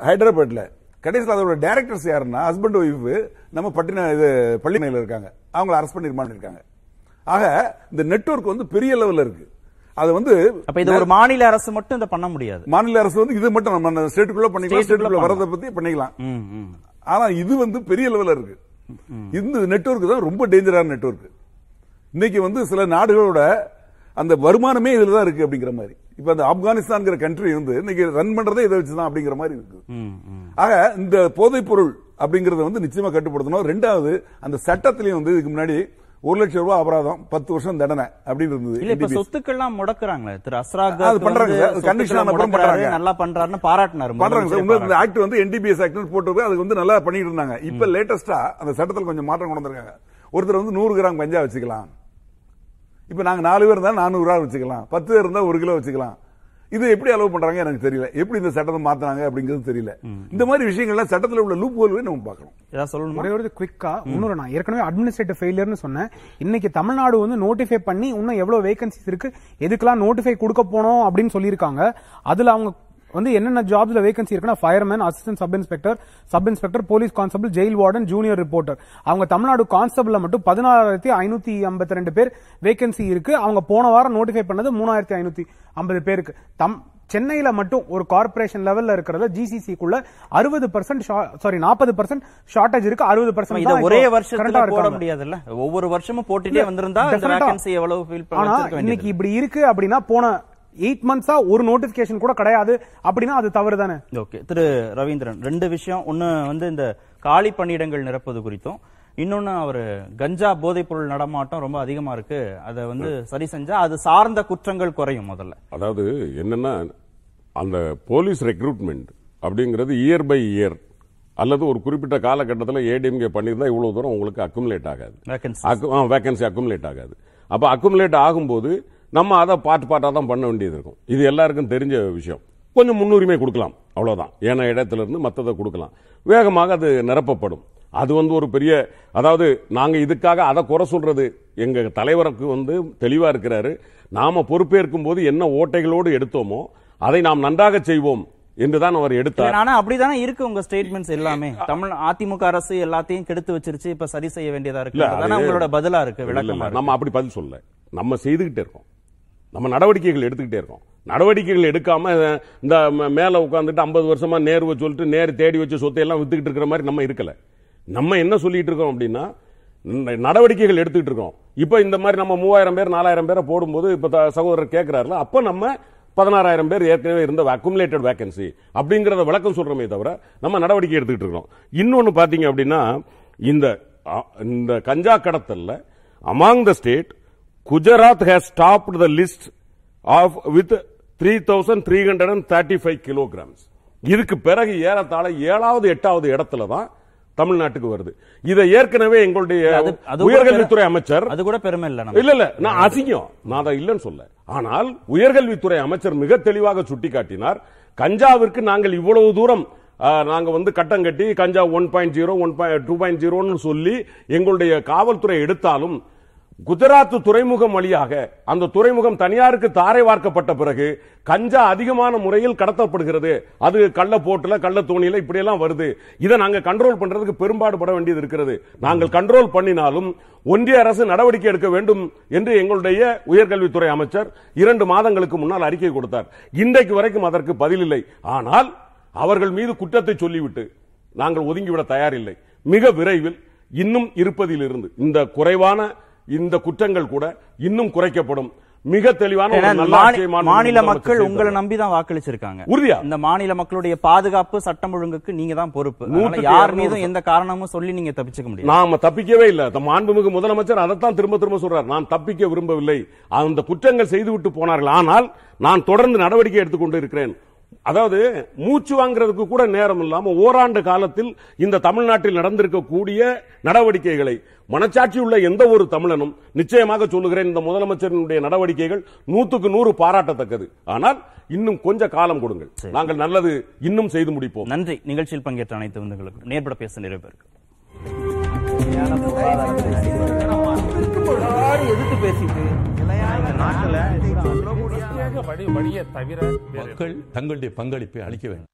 ஹைதராபாத்ல. கடைசியில் அதோட டைரக்டர்ஸ் யாருன்னா ஹஸ்பண்ட் ஒய்ஃப் நம்ம பட்டின இது பள்ளிமையில இருக்காங்க. அவங்கள அரெஸ்ட் பண்ணி இருக்காங்க. ஆக இந்த நெட்வொர்க் வந்து பெரிய லெவல்ல இருக்கு. அது வந்து அப்ப இது ஒரு மாநில அரசு மட்டும் இதை பண்ண முடியாது. மாநில அரசு வந்து இது மட்டும் நம்ம ஸ்டேட்டுக்குள்ள பண்ணிக்கலாம் ஸ்டேட்டுக்குள்ள வரதை பத்தி பண்ணிக்கலாம். ஆனா இது வந்து பெரிய லெவல்ல இருக்கு. இந்த நெட்வொர்க் தான் ரொம்ப டேஞ்சரான நெட்வொர்க் இன்னைக்கு வந்து சில நாடுகளோட அந்த வருமானமே இதுல தான் இருக்கு அப்படிங்கிற மாதிரி. இப்ப அந்த ஆப்கானிஸ்தான்ங்கிற கண்ட்ரி வந்து இன்னைக்கு ரன் பண்றதே இதை வச்சுதான் அப்படிங்கிற மாதிரி இருக்கு. ஆக இந்த போதைப் பொருள் அப்படிங்கறத வந்து நிச்சயமா கட்டுப்படுத்தணும். ரெண்டாவது அந்த சட்டத்திலையும் வந்து இதுக்கு முன்னாடி ஒரு லட்சம் ரூபாய் அபராதம் பத்து வருஷம் தண்டனை அப்படின்னு இருந்தது இல்ல இப்ப. சொத்துக்கள்லாம் முடக்குறாங்களே. திரு அஸ்ராக் அது பண்றாங்க. அது அப்புறம் பண்றாங்க. நல்லா பண்றாருன்னு பாராட்டினாரு. பண்றாங்க சார். உண்மை இந்த ஆக்ட் வந்து என்டிபிஎஸ் ஆக்ட் போட்டு அதுக்கு வந்து நல்லா பண்ணிட்டு இருந்தாங்க. இப்ப லேட்டஸ்டா அந்த சட்டத்தில் கொஞ்சம் மாற்றம் கொண்டு வந்திருக்காங்க. ஒருத்தர் வந்து நூறு கிராம் கஞ்சா வச்சுக்கலாம். இப்ப நாங்க நாலு பேர் இருந்தா நானூறு கிராம் வச்சுக்கலாம். பத்து பேர் இருந்தா ஒரு கிலோ வச்சுக்கலாம். இது எப்படி அலோவ் பண்றாங்க எனக்கு தெரியல. எப்படி இந்த சட்டத்தை மாத்துறாங்க அப்படிங்கிறது தெரியல. இந்த மாதிரி விஷயங்கள்லாம் சட்டத்தில் உள்ள லூப் ஹோல்வே நம்ம பார்க்கணும். ஏதாவது சொல்லணுமா? ஒரே ஒரு குவிக்கா இன்னொரு நான் ஏற்கனவே அட்மினிஸ்ட்ரேட்டிவ் ஃபெயிலியர்னு சொன்னேன். இன்னைக்கு தமிழ்நாடு வந்து நோட்டிஃபை பண்ணி இன்னும் எவ்வளவு வேகன்சிஸ் இருக்கு எதுக்கெல்லாம் நோட்டிஃபை கொடுக்க போனோம் அப்படின்னு சொல்லியிருக்காங்க. அதுல அவங்க வந்து என்னென்ன ஜாப்ஸ்ல வேகன்சி இருக்குன்னா fireman assistant sub inspector sub inspector police constable jail warden junior reporter அவங்க தமிழ்நாடு கான்ஸ்டபிள்ல மட்டும் பதினாறாயிரத்தி ஐநூத்தி ஐம்பத்தி ரெண்டு பேர் வேகன்சி இருக்கு. அவங்க போன வாரம் நோட்டிஃபை பண்ணது மூணாயிரத்தி ஐநூத்தி ஐம்பது பேருக்கு. தம் சென்னையில மட்டும் ஒரு கார்ப்பரேஷன் லெவல்ல இருக்கிறத ஜிசிசிக்குள்ள அறுபது பர்சன்ட் சாரி நாற்பது பர்சன்ட் ஷார்டேஜ் இருக்கு. அறுபது பர்சன்ட் ஒரே வருஷத்துல போட முடியாதுல்ல? ஒவ்வொரு வருஷமும் போட்டுட்டே வந்திருந்தா இன்னைக்கு இப்படி இருக்கு அப்படின்னா போன எயிட் மந்த்ஸா ஒரு நோட்டிபிகேஷன் கூட கிடையாது. அப்படின்னா அது தவறு தானே ஓகே திரு ரவீந்திரன் ரெண்டு விஷயம். ஒன்னு வந்து இந்த காலி பணியிடங்கள் நிரப்புவது குறித்தும் இன்னொன்னு அவரு கஞ்சா போதைப் பொருள் நடமாட்டம் ரொம்ப அதிகமா இருக்கு. அதை வந்து சரி செஞ்சா அது சார்ந்த குற்றங்கள் குறையும் முதல்ல. அதாவது என்னன்னா அந்த போலீஸ் ரெக்ரூட்மெண்ட் அப்படிங்கிறது இயர் பை இயர் அல்லது ஒரு குறிப்பிட்ட காலகட்டத்தில் ஏடிஎம்கே பண்ணியிருந்தா இவ்வளவு தூரம் உங்களுக்கு அக்குமுலேட் ஆகாது. வேகன்சி அக்குமுலேட் ஆகாது. அப்ப அக்குமுலேட் ஆகும்போது நம்ம அதை பார்ட் பார்ட்டா தான் பண்ண வேண்டியது இருக்கும். இது எல்லாருக்கும் தெரிஞ்ச விஷயம். கொஞ்சம் முன்னுரிமை கொடுக்கலாம். அவ்வளவுதான். ஏன்னா இடத்துல இருந்து மற்றதை கொடுக்கலாம். வேகமாக அது நிரப்பப்படும். அது வந்து ஒரு பெரிய அதாவது நாங்க இதுக்காக அதை குறை சொல்றது. எங்க தலைவருக்கு வந்து தெளிவா இருக்கிறாரு. நாம பொறுப்பேற்கும் போது என்ன ஓட்டைகளோடு எடுத்தோமோ அதை நாம் நன்றாக செய்வோம் என்றுதான் அவர் எடுத்தார். ஆனா அப்படிதானே இருக்கு உங்க ஸ்டேட்மெண்ட்ஸ் எல்லாமே. தமிழ் அதிமுக அரசு எல்லாத்தையும் கெடுத்து வச்சிருச்சு. இப்ப சரி செய்ய வேண்டியதா இருக்கு. உங்களோட பதிலா இருக்கு விளக்கமா. நம்ம அப்படி பதில் சொல்ல நம்ம செய்துகிட்டே இருக்கோம். நம்ம நடவடிக்கைகள் எடுத்துக்கிட்டே இருக்கோம். நடவடிக்கைகள் எடுக்காம இந்த மேலே உட்காந்துட்டு ஐம்பது வருஷமா நேருவை சொல்லிட்டு நேர் தேடி வச்சு சொத்தை எல்லாம் வித்துக்கிட்டு இருக்கிற மாதிரி நம்ம இருக்கல. நம்ம என்ன சொல்லிட்டு இருக்கோம் அப்படின்னா நடவடிக்கைகள் எடுத்துக்கிட்டு இருக்கோம். இப்போ இந்த மாதிரி நம்ம மூவாயிரம் பேர் நாலாயிரம் பேரை போடும்போது இப்போ சகோதரர் கேட்கிறாருல அப்போ நம்ம பதினாறாயிரம் பேர் ஏற்கனவே இருந்த அக்குமுலேட்டட் வேகன்சி அப்படிங்கிறத விளக்கம் சொல்றோமே தவிர நம்ம நடவடிக்கை எடுத்துக்கிட்டு இருக்கோம் இன்னொன்று பார்த்தீங்க அப்படின்னா இந்த இந்த கஞ்சா கடத்தலில் among the state Gujarat has topped the list of with three thousand three hundred and thirty five kilograms இதுக்கு பிறகு ஏறத்தாழ ஏழாவது எட்டாவது இடத்துல தான் தமிழ்நாட்டுக்கு வருது. இதை ஏற்கனவே எங்களுடைய உயர்கல்வித்துறை அமைச்சர் அது கூட பெருமை இல்ல இல்ல இல்ல நான் அசிங்கம். நான் அதை இல்லைன்னு சொல்ல. ஆனால் உயர்கல்வித்துறை அமைச்சர் மிக தெளிவாக சுட்டிக்காட்டினார் கஞ்சாவிற்கு நாங்கள் இவ்வளவு தூரம் நாங்க வந்து கட்டம் கட்டி Ganja one point zero one two point ஜீரோன்னு சொல்லி எங்களுடைய காவல்துறை எடுத்தாலும் குஜராத் துறைமுகம் வழியாக அந்த துறைமுகம் தனியாருக்கு தாரை வார்க்கப்பட்ட பிறகு கஞ்சா அதிகமான முறையில் கடத்தப்படுகிறது. அது கள்ள போட்டுல கள்ள தோணியில இப்படி எல்லாம் வருது. இதை நாங்க கண்ட்ரோல் பண்றதுக்கு பெரும்பாடு பட வேண்டியது இருக்கிறது. நாங்கள் கண்ட்ரோல் பண்ணினாலும் ஒன்றிய அரசு நடவடிக்கை எடுக்க வேண்டும் என்று எங்களுடைய உயர்கல்வித்துறை அமைச்சர் இரண்டு மாதங்களுக்கு முன்னால் அறிக்கை கொடுத்தார். இன்றைக்கு வரைக்கும் அதற்கு பதில் இல்லை ஆனால் அவர்கள் மீது குற்றத்தை சொல்லிவிட்டு நாங்கள் ஒதுங்கிவிட தயாரில்லை. மிக விரைவில் இன்னும் இருப்பதிலிருந்து இந்த குறைவான இந்த குற்றங்கள் கூட இன்னும் குறைக்கப்படும். மிக தெளிவான மாநில மக்கள் உங்களை தருவார். நம்பி தான் வாக்களிச்சிருக்காங்க. உறுதியா? இந்த மாநில மக்களுடைய பாதுகாப்பு சட்டம் ஒழுங்குக்கு நீங்க தான் பொறுப்பு. யார் மீதும் எந்த காரணமும் சொல்லி நீங்க தப்பிச்சுக்க முடியாது. நாம தப்பிக்கவே இல்ல. மாண்புமிகு முதலமைச்சர் அதைத்தான் திரும்ப திரும்ப சொல்றார். நான் தப்பிக்க விரும்பவில்லை. அந்த குற்றங்கள் செய்துவிட்டு போனார்கள். ஆனால் நான் தொடர்ந்து நடவடிக்கை எடுத்துக்கொண்டு இருக்கிறேன். அதாவது மூச்சு வாங்குறதுக்கு கூட நேரம் இல்லாம ஓராண்டு காலத்தில் இந்த தமிழ்நாட்டில் நடந்திருக்கக்கூடிய நடவடிக்கைகளை மனச்சாட்சி உள்ள எந்த ஒரு தமிழனும் நிச்சயமாக சொல்லுகிறேன் இந்த முதலமைச்சரினுடைய நடவடிக்கைகள் நூத்துக்கு நூறு பாராட்டத்தக்கது. ஆனால் இன்னும் கொஞ்ச காலம் கொடுங்கள். நாங்கள் நல்லது இன்னும் செய்து முடிப்போம். நன்றி. நிகழ்ச்சியில் பங்கேற்ற அனைத்து விருந்துகளுக்கும் நேர்பட பேச நிறைவு பேருக்கு எதிர்த்து பேசிட்டு தங்களுடைய பங்களிப்பை அளிக்க வேண்டும்.